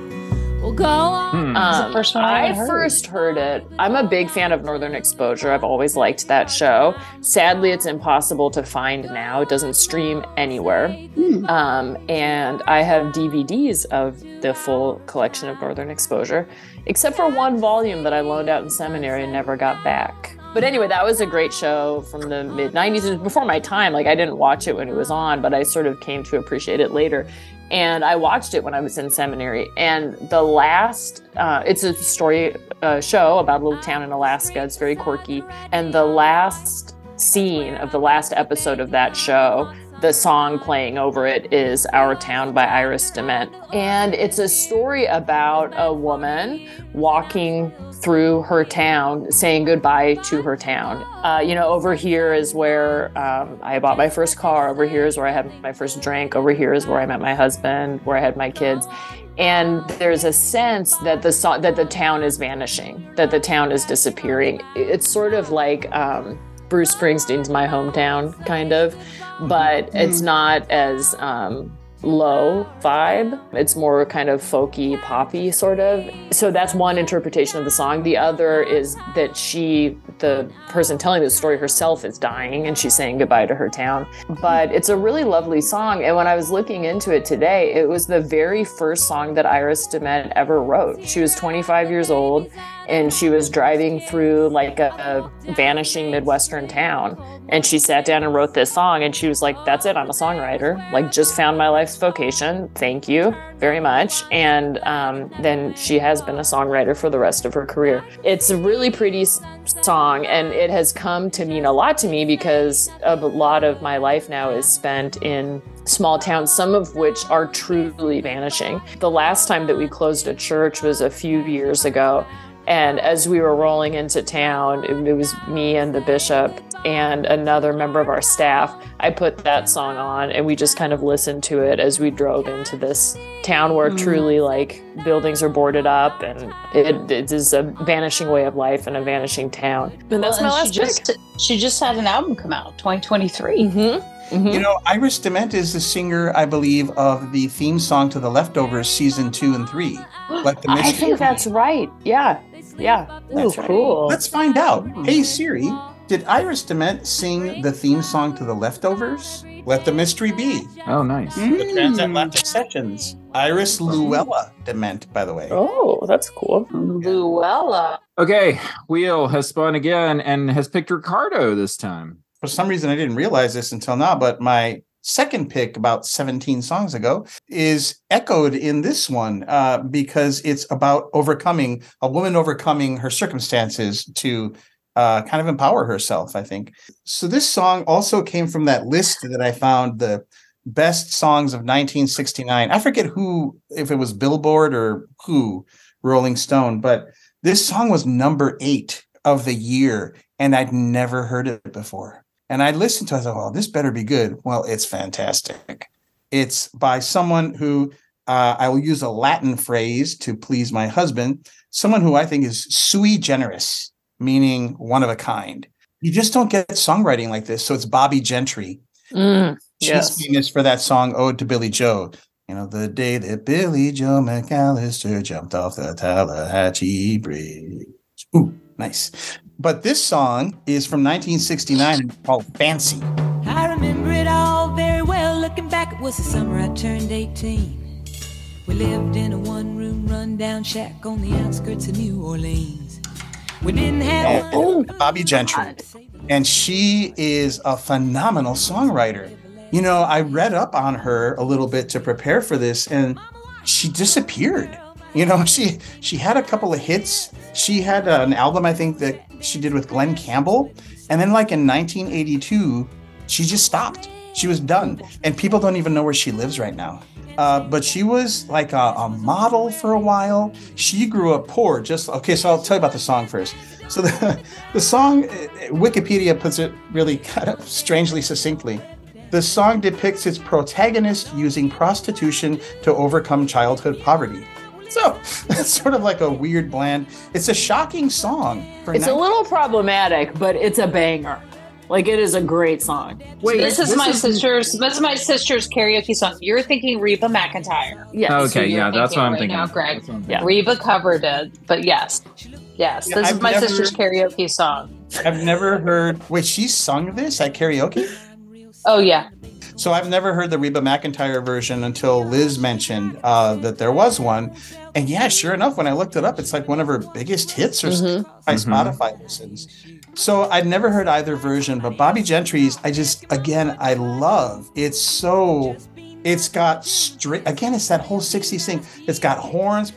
Well, go on.
Hmm.
Um,
first one I
I
heard.
first heard it. I'm a big fan of Northern Exposure. I've always liked that show. Sadly, it's impossible to find now. It doesn't stream anywhere.
Hmm.
Um, and I have DVDs of the full collection of Northern Exposure, except for one volume that I loaned out in seminary and never got back. But anyway, that was a great show from the mid 90s. It was before my time. Like, I didn't watch it when it was on, but I sort of came to appreciate it later and I watched it when I was in seminary. And the last, uh, it's a story uh, show about a little town in Alaska. It's very quirky. And the last scene of the last episode of that show, the song playing over it is Our Town by Iris DeMent. And it's a story about a woman walking through her town, saying goodbye to her town. Uh, you know, over here is where um, I bought my first car. Over here is where I had my first drink. Over here is where I met my husband, where I had my kids. And there's a sense that the so- that the town is vanishing, that the town is disappearing. It's sort of like um, Bruce Springsteen's "My Hometown," kind of, but it's not as um, low vibe. It's more kind of folky, poppy sort of. So that's one interpretation of the song. The other is that she, the person telling the story herself, is dying and she's saying goodbye to her town. But it's a really lovely song. And when I was looking into it today, it was the very first song that Iris DeMent ever wrote. She was 25 years old and she was driving through like a, a vanishing Midwestern town. And she sat down and wrote this song and she was like, That's it, I'm a songwriter. Like, just found my life's vocation. Thank you very much. And um, then she has been a songwriter for the rest of her career. It's a really pretty song and it has come to mean a lot to me because a lot of my life now is spent in small towns, some of which are truly vanishing. The last time that we closed a church was a few years ago. And as we were rolling into town, it, it was me and the bishop and another member of our staff. I put that song on and we just kind of listened to it as we drove into this town where
Mm.
truly like buildings are boarded up and it, it is a vanishing way of life and a vanishing town. And that's
Well,
my
and
last
she just she just had an album come out 2023
Mm-hmm.
You know, Iris DeMent is the singer, I believe, of the theme song to The Leftovers season two and three. Like the
I think that's right. Yeah. Yeah. That's right.
cool
Let's find out. Hey Siri, did Iris DeMent sing the theme song to The Leftovers? Let the mystery be.
Oh, nice. Hmm.
The Transatlantic Sessions. Iris Luella DeMent, by the way.
Oh, that's cool.
Luella.
Okay, Wheel has spun again and has picked Ricardo this time.
For some reason, I didn't realize this until now, but my second pick about 17 songs ago is echoed in this one uh, because it's about overcoming a woman overcoming her circumstances to uh, kind of empower herself, I think. So this song also came from that list that I found the best songs of 1969. I forget who, if it was Billboard or who, Rolling Stone, but this song was number eight of the year, and I'd never heard it before. And I listened to it, I thought, well, this better be good. Well, it's fantastic. It's by someone who uh, I will use a Latin phrase to please my husband, someone who I think is sui generis, meaning one of a kind. You just don't get songwriting like this. So it's Bobbie Gentry.
Mm,
She's
yes.
famous for that song "Ode to Billie Joe." You know, the day that Billie Joe McAllister jumped off the Tallahatchie Bridge. Ooh, nice. But this song is from 1969 and called "Fancy."
I remember it all very well. Looking back, it was the summer I turned 18. We lived in a one room rundown shack on the outskirts of New Orleans. We didn't have oh,
And Bobbie Gentry, and she is a phenomenal songwriter. You know, I read up on her a little bit to prepare for this, and she disappeared. You know, she she had a couple of hits. She had an album, I think, that she did with Glen Campbell, and then like in 1982, she just stopped. She was done, and people don't even know where she lives right now. Uh, but she was like a, a model for a while. She grew up poor. Just okay. So I'll tell you about the song first. So the the song, uh, Wikipedia puts it really kind of strangely succinctly. The song depicts its protagonist using prostitution to overcome childhood poverty. So it's sort of like a weird blend. It's a shocking song. For
It's a little problematic, but it's a banger. Like it is a great song.
Wait,
this is
this
my
is-
sister's. This is my sister's karaoke song. You're thinking Reba McEntire.
Yes.
Okay,
you're
yeah, that's what I'm
right
thinking.
now, Greg.
That's what I'm
Yeah.
Reba covered it, but yes, yes,
Yeah,
this
I've
is my
never-
sister's karaoke song.
I've never heard. Wait, she sung this at karaoke?
Oh yeah,
So I've never heard the Reba McEntire version until Liz mentioned uh, that there was one. And yeah, sure enough, when I looked it up, it's like one of her biggest hits or
Mhm.
by
Mhm.
Spotify listens. So I'd never heard either version, but Bobbie Gentry's, I just again I love. It's so it's got string again, it's that whole 60s thing. It's got horns,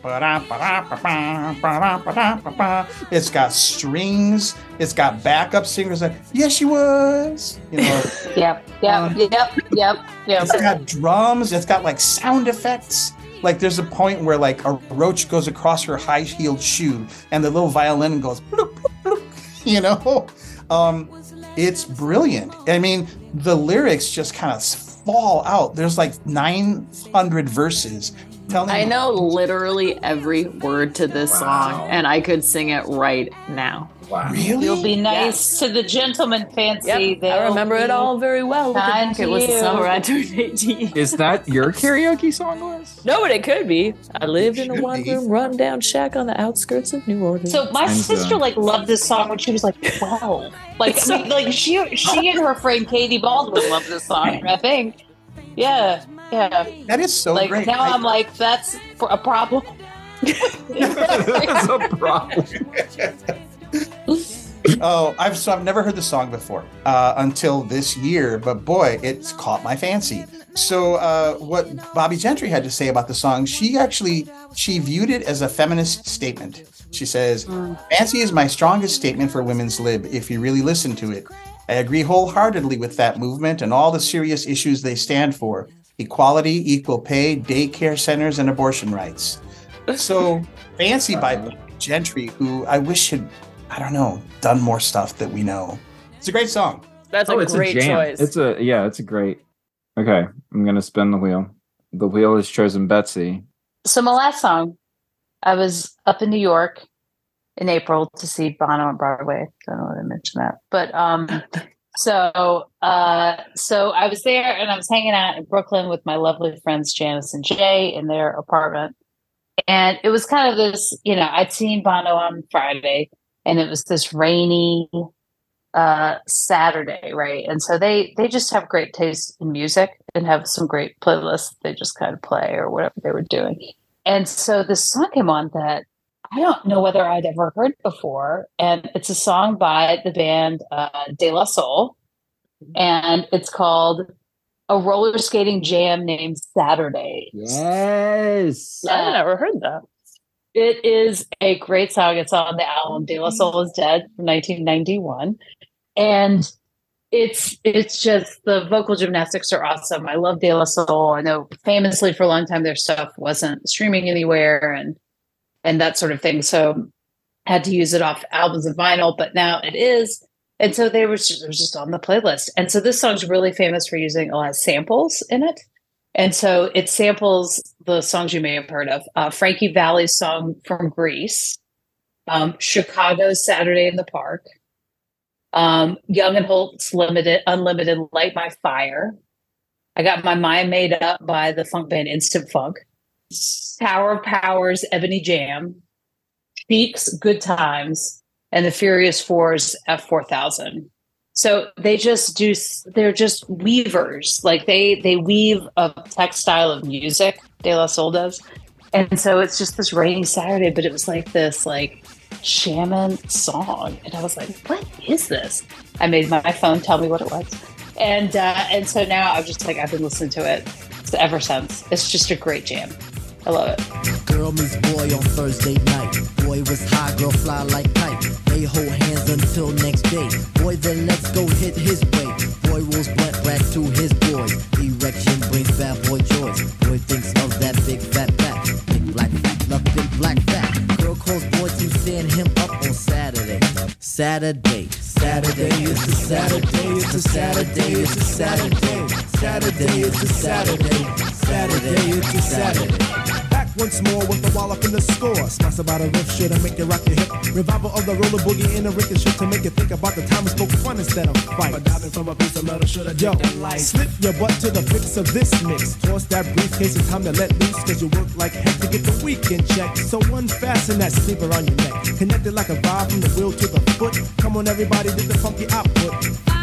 it's got strings, it's got backup singers like, yes, she was. You know,
yep, yep,
Um,
yep, yep, yep.
it's got drums, it's got like sound effects. Like there's a point where like a roach goes across her high-heeled shoe and the little violin goes bloop, bloop, bloop, you know? Um it's brilliant. I mean, the lyrics just kind of fall out. There's like 900 verses Tell me
I
more.
know literally every word to this
Wow.
song, and I could sing it right now.
Wow.
Really?
You'll be nice to the gentleman fancy.
Yep, I remember it all very well. Looking
kind
back,
to
It was the
you.
summer I turned 18.
Is that your karaoke song list?
No, but it could be. I lived in a one
be.
room rundown shack on the outskirts of New Orleans.
So my
And,
sister like loved this song when she was like twelve. Like I mean, like she she and her friend Katie Baldwin loved this song. I think. Yeah, yeah.
That is so
like
great.
now
I-
I'm like that's for a problem.
That's a problem.
oh, I've so I've never heard the song before uh, until this year, but boy, it's caught my fancy. So, uh, what Bobbie Gentry had to say about the song, she actually she viewed it as a feminist statement. She says, "Fancy is my strongest statement for women's lib. If you really listen to it, I agree wholeheartedly with that movement and all the serious issues they stand for: equality, equal pay, daycare centers, and abortion rights." So, "Fancy" by Gentry, who I wish had I don't know, done more stuff that we know. It's a great song.
That's
oh,
a
it's
great
a jam.
choice.
It's a yeah, it's a great. Okay, I'm gonna spin the wheel. The wheel has chosen Betsy.
So my last song, I was up in New York in April to see Bono on Broadway. I Don't know if I mentioned that, but um, so uh, so I was there and I was hanging out in Brooklyn with my lovely friends Janice and Jay in their apartment, and it was kind of this, you know, I'd seen Bono on Friday, and it was this rainy uh Saturday, right? And so they they just have great taste in music and have some great playlists they just kind of play or whatever they were doing. And so this song came on that I don't know whether I'd ever heard before. And it's a song by the band uh, De La Soul. And it's called A Roller Skating Jam Named Saturday.
Yes.
I've never heard that.
It is a great song. It's on the album De La Soul is Dead from 1991. And it's it's just the vocal gymnastics are awesome. I love De La Soul. I know famously for a long time their stuff wasn't streaming anywhere and and that sort of thing. So had to use it off albums and vinyl, but now it is. And so they were just, it was just on the playlist. And so this song's really famous for using a lot of samples in it. And so it samples the songs you may have heard of. Uh, Frankie Valli's song from Grease, um, Chicago's Saturday in the Park, um, Young and Holt's Limited, Unlimited, Light My Fire. I got my mind made up by the funk band Instant Funk. Tower of Powers, Ebony Jam, Peaks, Good Times, and the Furious Fours F4000. So they just do, they're just weavers. Like they, they weave a textile of music, De La Soul does. And so it's just this rainy Saturday, but it was like this, like, shaman song. And I was like, what is this? I made my phone tell me what it was. And, uh, and so now I'm just like, I've been listening to it ever since. It's just a great jam. I love it.
Girl meets boy on Thursday night. Boy was high, girl fly like kite. They hold hands until next day. Boy, then let's go hit his way. Boy rolls blunt back to his boys. Erection brings bad boy joys. Boy thinks of that big fat back. Big black fat, love big black fat. Girl calls boy to send him up on Saturday. Saturday, Saturday, it's a Saturday, it's a Saturday, it's a Saturday. Saturday, it's a Saturday. Saturday, it's a Saturday.
Back once more with the wallop in the score. Sponsored about the riff shit to make you rock your hip. Revival of the roller boogie in the ricochet to make you think about the time we spoke fun instead of fight. But diving from a piece of metal should have Yo, slip your butt to the fix of this mix. Toss that briefcase, it's time to let loose. Cause you work like heck to get the weekend check. So unfasten that sleeper on your neck. Connected like a vibe from the wheel to the foot. Come on, everybody, did the funky output.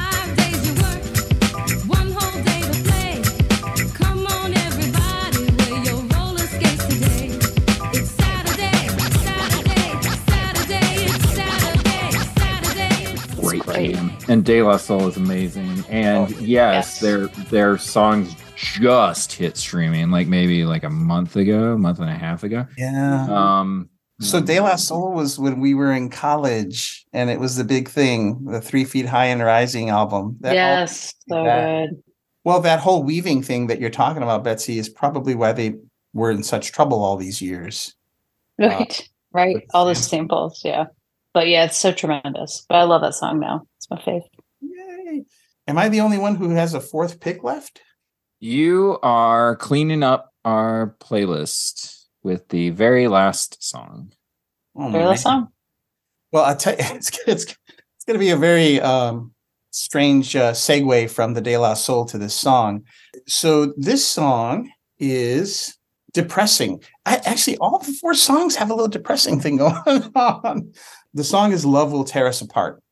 And De La Soul is amazing. And
Oh,
yes,
yes.
their their songs just hit streaming like maybe like a month ago, a month and a half ago.
Yeah.
Um
So De La Soul was when we were in college, and it was the big thing, the Three Feet High and Rising album. That whole-
yes, so
that-
good.
well, that whole weaving thing that you're talking about, Betsy, is probably why they were in such trouble all these years.
Right, right. All the
samples.
samples, yeah. But yeah, it's so tremendous. But I love that song now. It's my favorite.
Yay! Am I the only one who has a fourth pick left?
you are cleaning up our playlist with the very last song.
Oh,
Very last song.
Well, I tell you, it's it's it's going to be a very um, strange uh, segue from the De La Soul to this song. So this song is depressing. I actually all the four songs have a little depressing thing going on. The song is "Love Will Tear Us Apart,"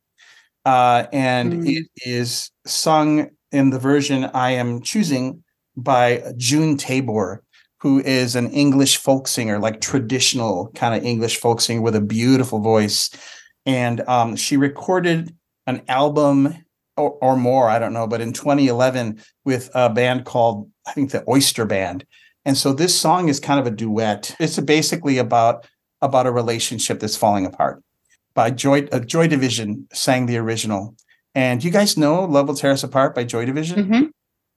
uh, and
Mm.
it is sung in the version I am choosing by June Tabor, who is an English folk singer, like traditional kind of English folk singer with a beautiful voice. And um, she recorded an album or, or more, I don't know, but in 2011 with a band called, I think, the Oyster Band. And so this song is kind of a duet. It's basically about about a relationship that's falling apart. By Joy uh, Joy Division sang the original. And you guys know "Love Will Tear Us Apart" by Joy Division?
Hmm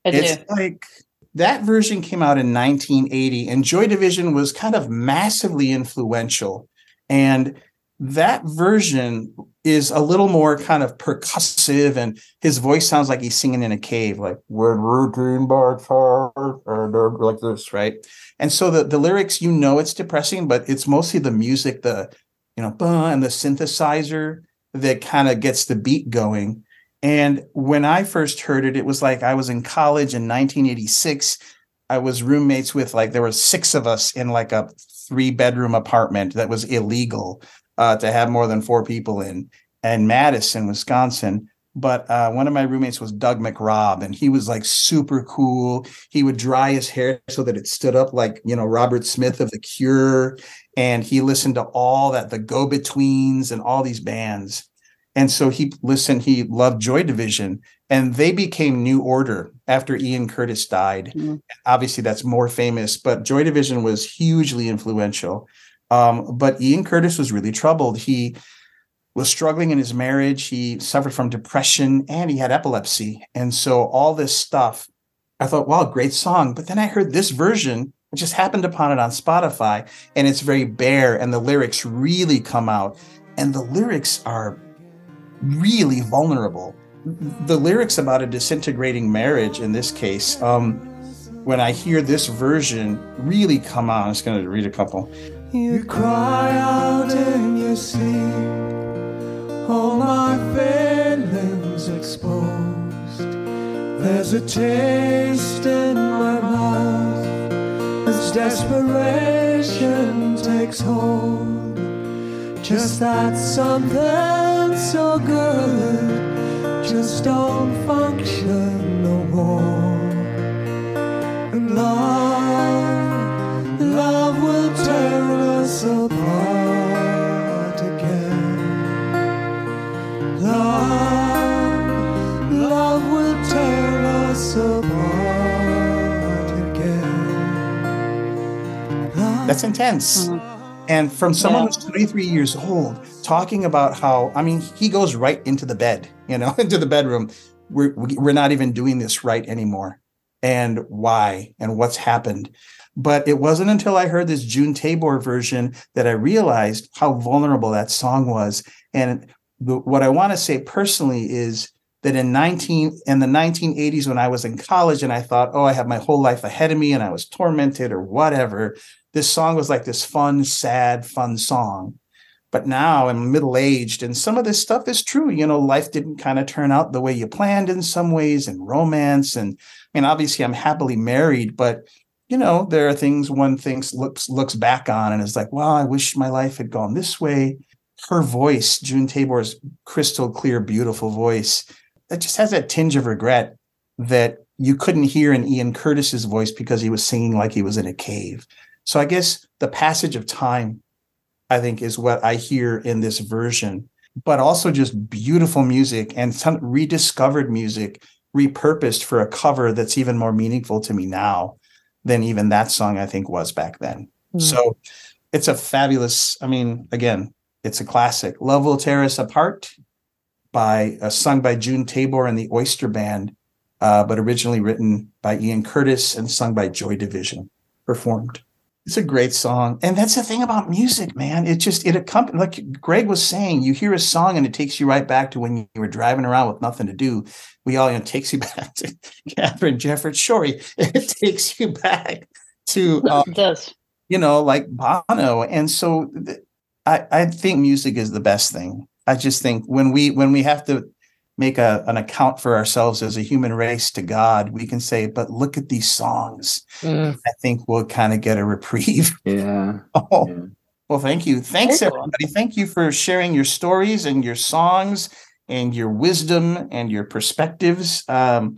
I do.
it's like that version came out in 1980 and joy division was kind of massively influential. And that version is a little more kind of percussive and his voice sounds like he's singing in a cave like when routine far or like this right? And so the, the lyrics you know it's depressing but it's mostly the music the you know bah, and the synthesizer that kind of gets the beat going and when I first heard it, it was like I was in college in 1986. I was roommates with like there were six of us in like a three bedroom apartment that was illegal uh, to have more than four people in, in Madison, Wisconsin. But uh, one of my roommates was Doug McRobb, and he was like super cool. He would dry his hair so that it stood up like you know Robert Smith of The Cure, and he listened to all that the Go Betweens and all these bands. And so he listened, he loved Joy Division, and they became New Order after Ian Curtis died.
Mhm.
Obviously, that's more famous, but Joy Division was hugely influential. Um, but Ian Curtis was really troubled. He was struggling in his marriage. He suffered from depression and he had epilepsy. And so all this stuff, I thought, wow, great song. But then I heard this version, I just happened upon it on Spotify, and it's very bare, and the lyrics really come out. And the lyrics are really vulnerable. The lyrics about a disintegrating marriage in this case, um, when I hear this version really come out, I'm just going to read a couple.
You cry out in your sleep, all my feelings exposed. There's a taste in my mouth as desperation takes hold. Just that something so good just don't function no more. And love, love will tear us apart Love, love will tear us apart again. Love-
That's intense. And from someone
Yeah.
who's 23 years old, talking about how, I mean, he goes right into the bed, you know, into the bedroom. We're, we're not even doing this right anymore. And why and what's happened. But it wasn't until I heard this June Tabor version that I realized how vulnerable that song was. And the, what I want to say personally is that in 19 in the 1980s when I was in college and I thought, oh, I have my whole life ahead of me and I was tormented or whatever, this song was like this fun, sad, fun song. But now I'm middle aged, and some of this stuff is true. You know, life didn't kind of turn out the way you planned in some ways, and romance. And I mean, obviously, I'm happily married, but you know, there are things one thinks looks looks back on and is like, well, I wish my life had gone this way. Her voice, June Tabor's crystal clear, beautiful voice, that just has that tinge of regret that you couldn't hear in Ian Curtis's voice because he was singing like he was in a cave. So I guess the passage of time, I think, is what I hear in this version, but also just beautiful music and some rediscovered music repurposed for a cover that's even more meaningful to me now than even that song I think was back then.
Mm.
So it's a fabulous, I mean, again, it's a classic. Love Will Tear Us Apart by uh, sung by June Tabor and the Oyster Band, uh, but originally written by Ian Curtis and sung by Joy Division, performed. It's a great song. And that's the thing about music, man. It just, it accompanies, like Greg was saying, you hear a song and it takes you right back to when you were driving around with nothing to do. We all, you know, takes you back to Katharine Jefferts Schori, it takes you back to um,
It does.
you know, like Bono. And so th- I, I think music is the best thing. I just think when we when we have to make a, an account for ourselves as a human race to God, we can say, but look at these songs.
Mm.
I think we'll kind of get a reprieve.
Yeah.
Oh,
yeah.
well, thank you. Thanks, everybody. Thank you for sharing your stories and your songs and your wisdom and your perspectives. Um,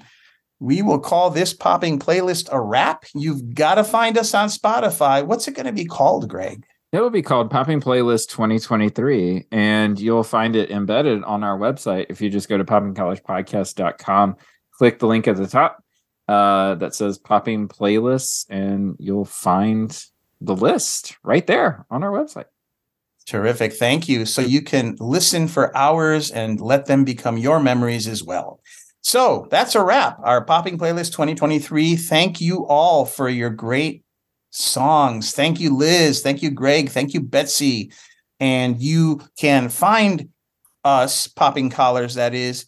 we will call this popping playlist a wrap. You've got to find us on Spotify. What's it going to be called, Greg?
It will be called Popping Playlist 2023, and you'll find it embedded on our website. If you just go to poppingcollarspodcast.com, click the link at the top uh, that says Popping Playlists, and you'll find the list right there on our website.
Terrific. Thank you. So you can listen for hours and let them become your memories as well. So that's a wrap. Our Popping Playlist 2023. Thank you all for your great songs. Thank you, Liz. Thank you, Greg. Thank you, Betsy. And you can find us, Popping Collars, that is,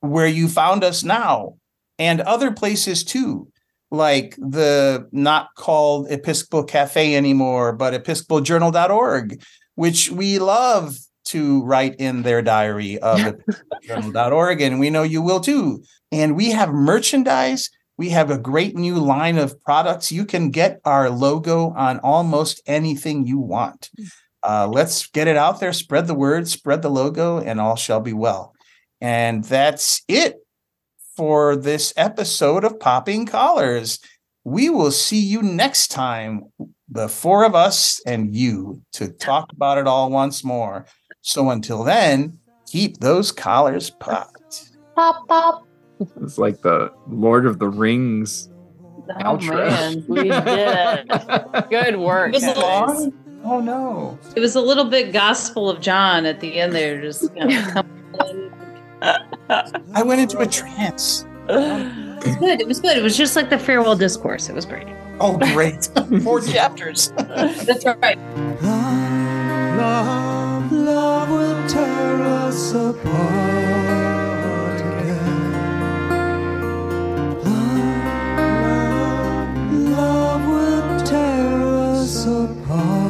where you found us now and other places too, like the not called Episcopal Cafe anymore, but episcopaljournal.org, which we love to write in their diary of episcopaljournal.org. And we know you will too. And we have merchandise. We have a great new line of products. You can get our logo on almost anything you want. Uh, let's get it out there, spread the word, spread the logo, and all shall be well. And that's it for this episode of Popping Collars. We will see you next time, the four of us and you, to talk about it all once more. So until then, keep those collars popped.
Pop, pop.
It's like the Lord of the Rings
Oh,
outro.
man.
We did it. Good work.
It was a
guys.
long-
Oh no.
It was a little bit Gospel of John at the end there. Just you know.
I went into a trance.
It was good. It was good. It was just like the farewell discourse. It was great.
Oh, great. Four chapters.
That's right.
Love, love will tear us apart. us apart.